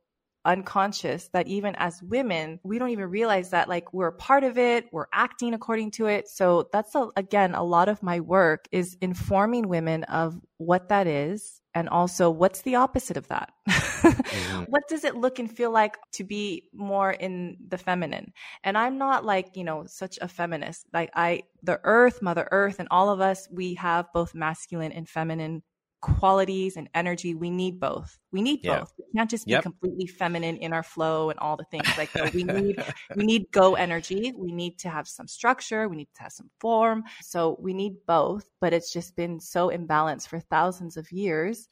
unconscious that even as women, we don't even realize that like we're part of it, we're acting according to it. So that's a, again, a lot of my work is informing women of what that is and also what's the opposite of that. mm-hmm. What does it look and feel like to be more in the feminine? And I'm not like, you know, such a feminist. Like I, the earth, mother earth and all of us, we have both masculine and feminine qualities and energy. We need both. We need yeah. both. We can't just be yep. completely feminine in our flow and all the things. Like no, we need we need go energy. We need to have some structure. We need to have some form. So we need both. But it's just been so imbalanced for thousands of years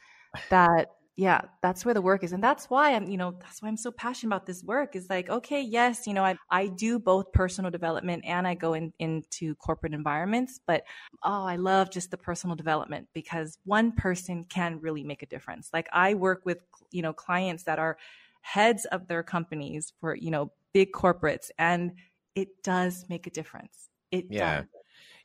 that yeah that's where the work is. And that's why i'm you know that's why i'm so passionate about this work is like okay yes you know i, I do both personal development and i go in, into corporate environments but oh i love just the personal development because one person can really make a difference. Like i work with you know clients that are heads of their companies for you know big corporates and it does make a difference. It yeah. does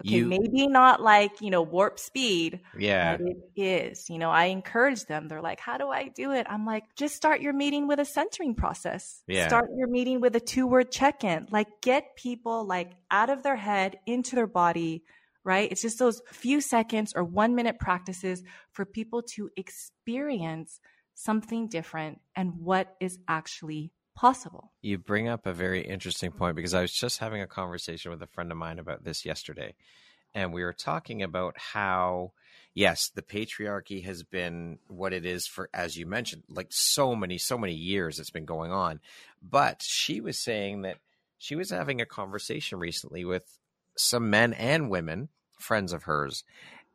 Okay, you, maybe not like, you know, warp speed. Yeah. it is. You know, I encourage them. They're like, how do I do it? I'm like, just start your meeting with a centering process. Yeah. Start your meeting with a two word check in. Like, get people like out of their head into their body, right? It's just those few seconds or one minute practices for people to experience something different and what is actually possible. You bring up a very interesting point because I was just having a conversation with a friend of mine about this yesterday. And we were talking about how, yes, the patriarchy has been what it is for, as you mentioned, like so many, so many years it's been going on. But she was saying that she was having a conversation recently with some men and women, friends of hers,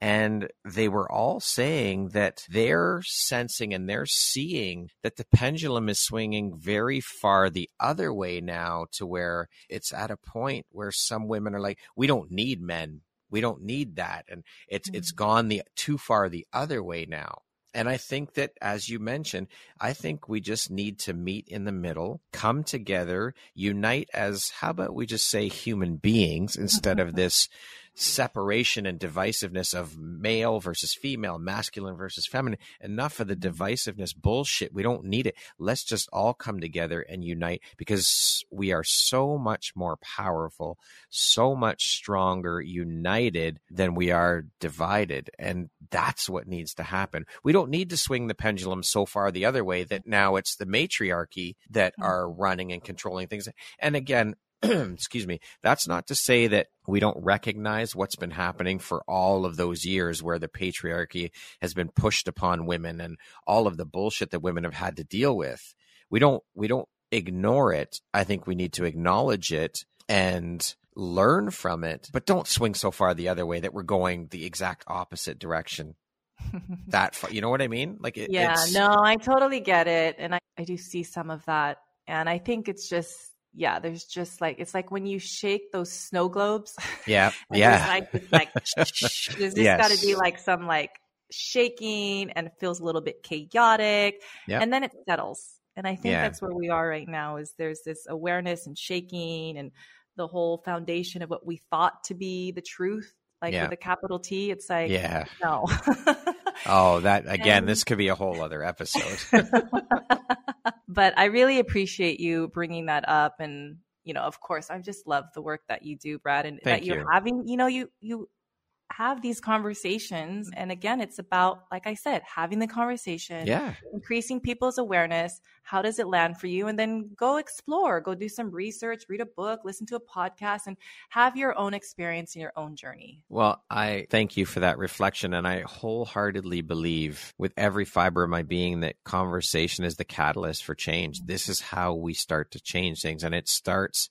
and they were all saying that they're sensing and they're seeing that the pendulum is swinging very far the other way now to where it's at a point where some women are like, we don't need men. We don't need that. And it's, mm-hmm. it's gone the too far the other way now. And I think that, as you mentioned, I think we just need to meet in the middle, come together, unite as, how about we just say human beings instead of this separation and divisiveness of male versus female, masculine versus feminine. Enough of the divisiveness bullshit. We don't need it. Let's just all come together and unite because we are so much more powerful, so much stronger united than we are divided. And that's what needs to happen. We don't need to swing the pendulum so far the other way that now it's the matriarchy that hmm. are running and controlling things. And again, excuse me, that's not to say that we don't recognize what's been happening for all of those years where the patriarchy has been pushed upon women and all of the bullshit that women have had to deal with. We don't we don't ignore it. I think we need to acknowledge it and learn from it, but don't swing so far the other way that we're going the exact opposite direction. that far, you know what I mean? Like, it, yeah, no, I totally get it, and I, I do see some of that, and I think it's just yeah, there's just like it's like when you shake those snow globes. Yeah, yeah. Like, like there's yes. got to be like some like shaking, and it feels a little bit chaotic, yep. and then it settles. And I think yeah. that's where we are right now. Is there's this awareness and shaking, and the whole foundation of what we thought to be the truth, like yeah. with a capital T. It's like yeah, no. oh, that again. And, this could be a whole other episode but I really appreciate you bringing that up. And, you know, of course, I just love the work that you do, Brad, and Thank that you're you. having, you know, you, you have these conversations. And again, it's about, like I said, having the conversation, yeah. increasing people's awareness. How does it land for you? And then go explore, go do some research, read a book, listen to a podcast, and have your own experience and your own journey. Well, I thank you for that reflection. And I wholeheartedly believe with every fiber of my being that conversation is the catalyst for change. This is how we start to change things. And it starts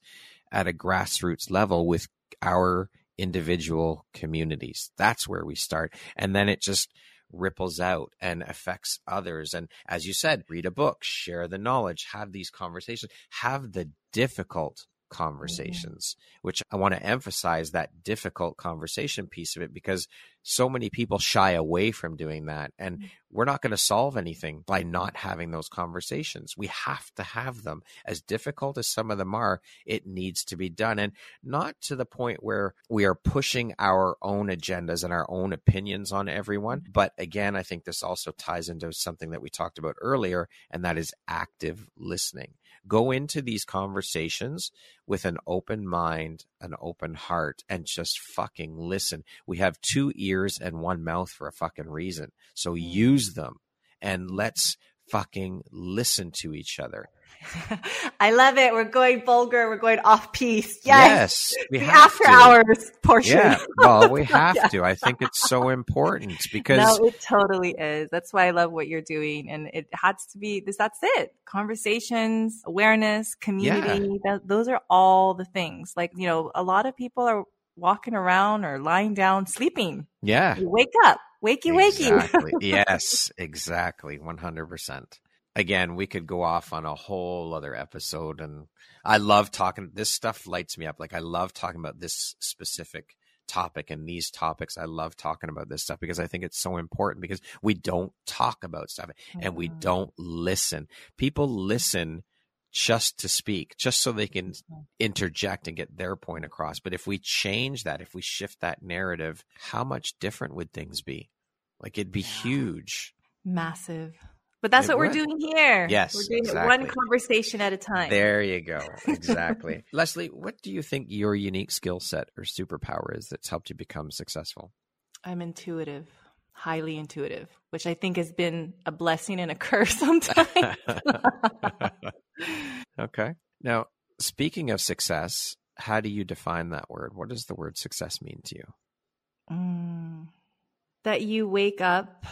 at a grassroots level with our individual communities. That's where we start. And then it just ripples out and affects others. And as you said, read a book, share the knowledge, have these conversations, have the difficult. Conversations, mm-hmm. which I want to emphasize that difficult conversation piece of it because so many people shy away from doing that. And mm-hmm. we're not going to solve anything by not having those conversations. We have to have them. As difficult as some of them are, it needs to be done. And not to the point where we are pushing our own agendas and our own opinions on everyone. Mm-hmm. But again, I think this also ties into something that we talked about earlier, and that is active listening go into these conversations with an open mind, an open heart, and just fucking listen. We have two ears and one mouth for a fucking reason. So mm. use them and let's fucking listen to each other. I love it. We're going vulgar. We're going off piece. Yes. yes we the after to. hours portion. Yeah. Well, we have yeah. to. I think it's so important because No, it totally is. That's why I love what you're doing. And it has to be this that's it. Conversations, awareness, community. Yeah. That, those are all the things. Like, you know, a lot of people are walking around or lying down sleeping. Yeah. You wake up. Wakey wakey. Exactly. yes, exactly. 100% again, we could go off on a whole other episode. And I love talking. This stuff lights me up. Like I love talking about this specific topic and these topics. I love talking about this stuff because I think it's so important because we don't talk about stuff and mm-hmm. we don't listen. People listen just to speak, just so they can mm-hmm. interject and get their point across. But if we change that, if we shift that narrative, how much different would things be? Like it'd be huge. Massive. But that's it what would. we're doing here. Yes. We're doing exactly. one conversation at a time. There you go. Exactly. Leslie, what do you think your unique skill set or superpower is that's helped you become successful? I'm intuitive, highly intuitive, which I think has been a blessing and a curse sometimes. okay. Now, speaking of success, how do you define that word? What does the word success mean to you? Mm, that you wake up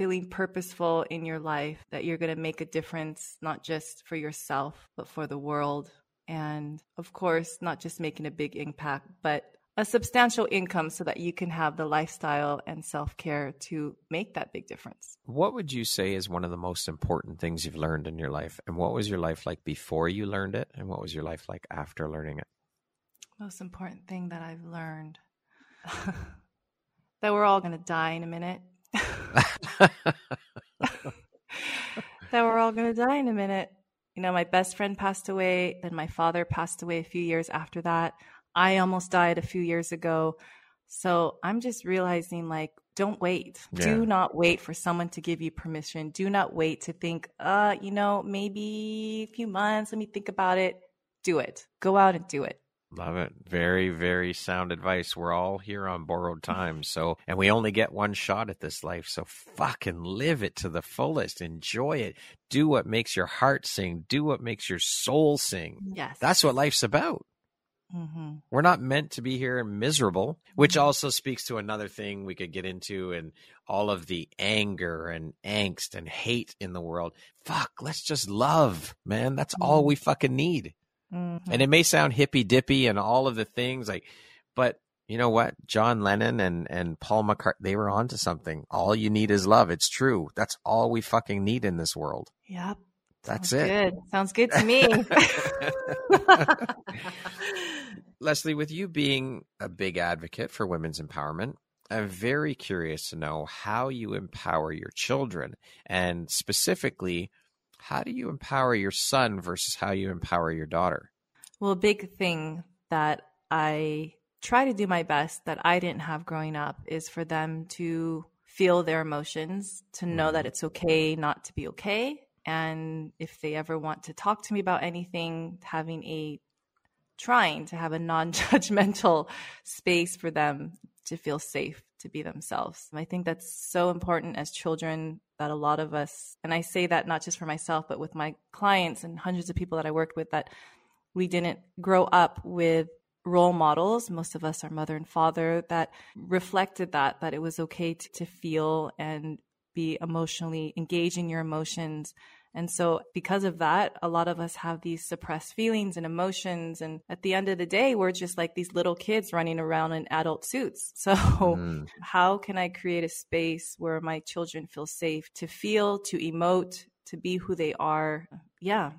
feeling purposeful in your life, that you're going to make a difference, not just for yourself, but for the world. And of course, not just making a big impact, but a substantial income so that you can have the lifestyle and self care to make that big difference. What would you say is one of the most important things you've learned in your life? And what was your life like before you learned it? And what was your life like after learning it? Most important thing that I've learned that we're all going to die in a minute. that we're all going to die in a minute. You know, my best friend passed away, then my father passed away a few years after that. I almost died a few years ago. So I'm just realizing like, don't wait. Yeah. Do not wait for someone to give you permission. Do not wait to think, uh, you know, maybe a few months, let me think about it. Do it. Go out and do it. Love it. Very, very sound advice. We're all here on borrowed time. So, and we only get one shot at this life. So fucking live it to the fullest. Enjoy it. Do what makes your heart sing. Do what makes your soul sing. Yes. That's what life's about. Mm-hmm. We're not meant to be here miserable, which mm-hmm. also speaks to another thing we could get into and all of the anger and angst and hate in the world. Fuck, let's just love, man. That's mm-hmm. all we fucking need. Mm-hmm. And it may sound hippy dippy and all of the things like, but you know what? John Lennon and, and Paul McCartney, they were onto something. All you need is love. It's true. That's all we fucking need in this world. Yep. That's Sounds it. Good. Sounds good to me. Leslie, with you being a big advocate for women's empowerment, I'm very curious to know how you empower your children and specifically how do you empower your son versus how you empower your daughter? Well, a big thing that I try to do my best that I didn't have growing up is for them to feel their emotions, to know mm-hmm. that it's okay not to be okay. And if they ever want to talk to me about anything, having a trying to have a non judgmental space for them to feel safe to be themselves. I think that's so important as children that a lot of us, and I say that not just for myself, but with my clients and hundreds of people that I worked with, that we didn't grow up with role models. Most of us are mother and father that reflected that, that it was okay to, to feel and be emotionally engaged in your emotions and so, because of that, a lot of us have these suppressed feelings and emotions. And at the end of the day, we're just like these little kids running around in adult suits. So, mm. how can I create a space where my children feel safe to feel, to emote, to be who they are? Yeah,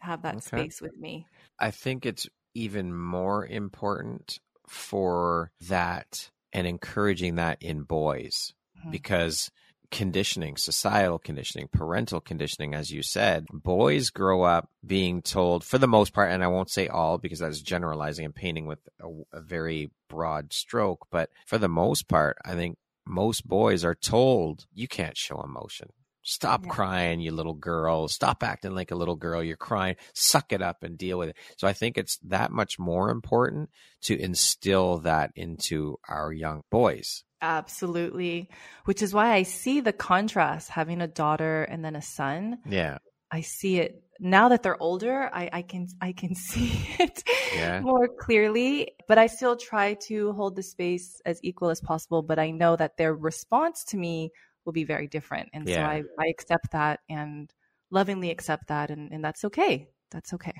have that okay. space with me. I think it's even more important for that and encouraging that in boys mm-hmm. because conditioning, societal conditioning, parental conditioning, as you said, boys grow up being told, for the most part, and I won't say all because that's generalizing and painting with a, a very broad stroke, but for the most part, I think most boys are told you can't show emotion. Stop yeah. crying, you little girl. Stop acting like a little girl. You're crying. Suck it up and deal with it. So I think it's that much more important to instill that into our young boys. Absolutely. Which is why I see the contrast having a daughter and then a son. Yeah. I see it now that they're older, I, I can I can see it yeah. more clearly. But I still try to hold the space as equal as possible. But I know that their response to me will be very different. And yeah. so I, I accept that and lovingly accept that and, and that's okay. That's okay.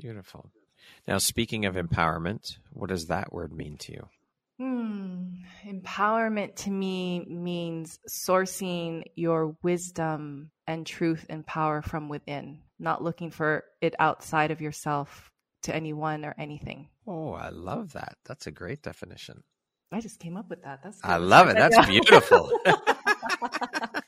Beautiful. Now speaking of empowerment, what does that word mean to you? Hmm. Empowerment to me means sourcing your wisdom and truth and power from within, not looking for it outside of yourself to anyone or anything. Oh, I love that. That's a great definition. I just came up with that. That's I love it. That's beautiful.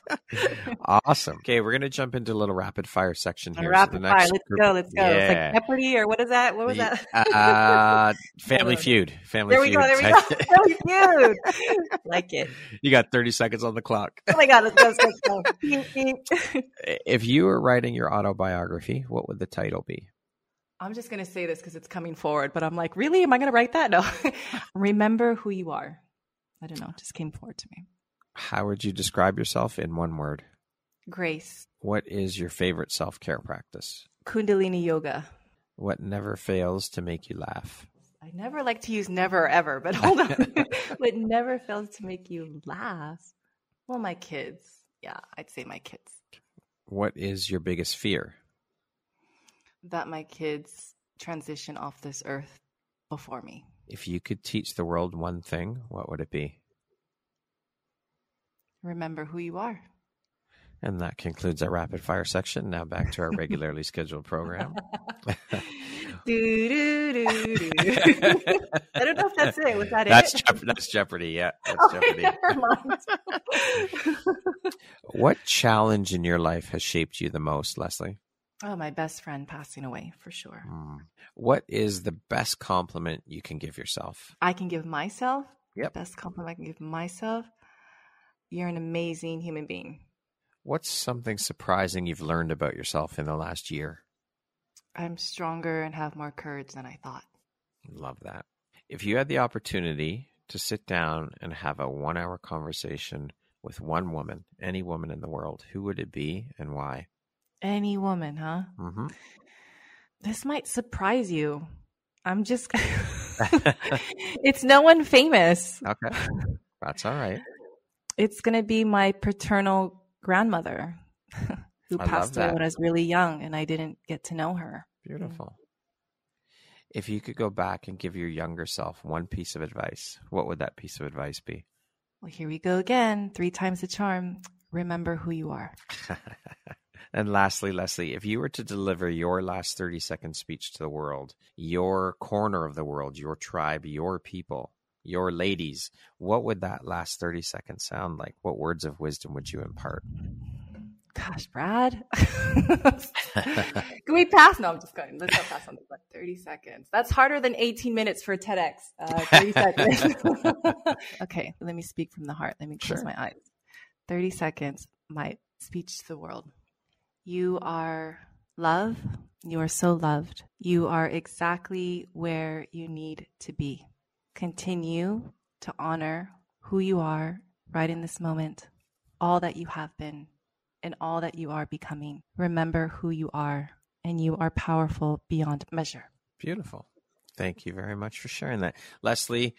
awesome. Okay, we're gonna jump into a little rapid fire section here. Rapid so fire. Let's group, go. Let's go. Yeah. It's like Jeopardy or what is that? What was that? uh, family Feud. Family Feud. there we Feud. Go, there we go. Family Feud. like it. You got 30 seconds on the clock. Oh my god, let's go. Let's go. if you were writing your autobiography, what would the title be? I'm just going to say this because it's coming forward, but I'm like, really? Am I going to write that? No. Remember who you are. I don't know. It just came forward to me. How would you describe yourself in one word? Grace. What is your favorite self care practice? Kundalini yoga. What never fails to make you laugh? I never like to use never ever, but hold on. what never fails to make you laugh? Well, my kids. Yeah, I'd say my kids. What is your biggest fear? That my kids transition off this earth before me. If you could teach the world one thing, what would it be? Remember who you are. And that concludes our rapid fire section. Now back to our regularly scheduled program. do, do, do, do. I don't know if that's it. Was that that's it? Jeop- that's Jeopardy. Yeah, that's Oh, Jeopardy. never mind. What challenge in your life has shaped you the most, Leslie? oh, my best friend passing away for sure. Hmm. What is the best compliment you can give yourself? I can give myself Yep. the best compliment I can give myself. You're an amazing human being. What's something surprising you've learned about yourself in the last year? I'm stronger and have more courage than I thought. Love that. If you had the opportunity to sit down and have a one hour conversation with one woman, any woman in the world, who would it be and why? Any woman, huh? hmm This might surprise you. I'm just. it's no one famous. Okay. That's all right. It's going to be my paternal grandmother who I passed away when I was really young and I didn't get to know her. Beautiful. If you could go back and give your younger self one piece of advice, what would that piece of advice be? Well, here we go again. Three times the charm. Remember who you are. and lastly, Leslie, if you were to deliver your last 30 second speech to the world, your corner of the world, your tribe, your people, your ladies, what would that last 30 seconds sound like? What words of wisdom would you impart? Gosh, Brad. Can we pass? No, I'm just going. Let's not pass on this one. 30 seconds. That's harder than 18 minutes for TEDx. Uh, 30 seconds. okay, let me speak from the heart. Let me close Sure. my eyes. 30 seconds. My speech to the world. You are love. You are so loved. You are exactly where you need to be. Continue to honor who you are right in this moment, all that you have been, and all that you are becoming. Remember who you are, and you are powerful beyond measure. Beautiful. Thank you very much for sharing that. Leslie,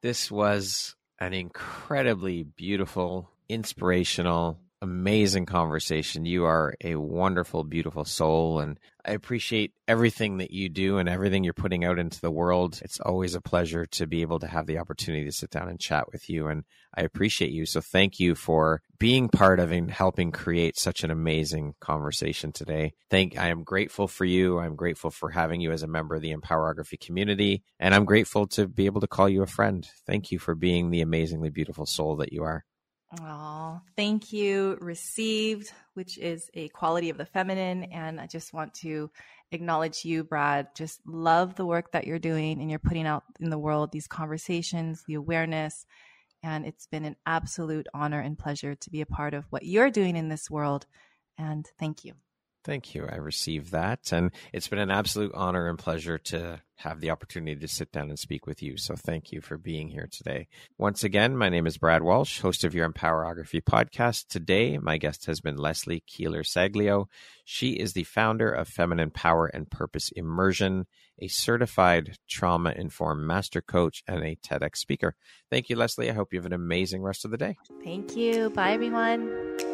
this was an incredibly beautiful, inspirational, amazing conversation. You are a wonderful, beautiful soul, and I appreciate everything that you do and everything you're putting out into the world. It's always a pleasure to be able to have the opportunity to sit down and chat with you, and I appreciate you. So thank you for being part of and helping create such an amazing conversation today. Thank I am grateful for you. I'm grateful for having you as a member of the Empowerography community, and I'm grateful to be able to call you a friend. Thank you for being the amazingly beautiful soul that you are. Oh, thank you. Received, which is a quality of the feminine. And I just want to acknowledge you, Brad. Just love the work that you're doing and you're putting out in the world, these conversations, the awareness. And it's been an absolute honor and pleasure to be a part of what you're doing in this world. And thank you. Thank you. I received that. And it's been an absolute honor and pleasure to have the opportunity to sit down and speak with you. So thank you for being here today. Once again, my name is Brad Walsh, host of your Empowerography podcast. Today, my guest has been Leslie Keeler Saglio. She is the founder of Feminine Power and Purpose Immersion, a certified trauma informed master coach, and a TEDx speaker. Thank you, Leslie. I hope you have an amazing rest of the day. Thank you. Bye, everyone.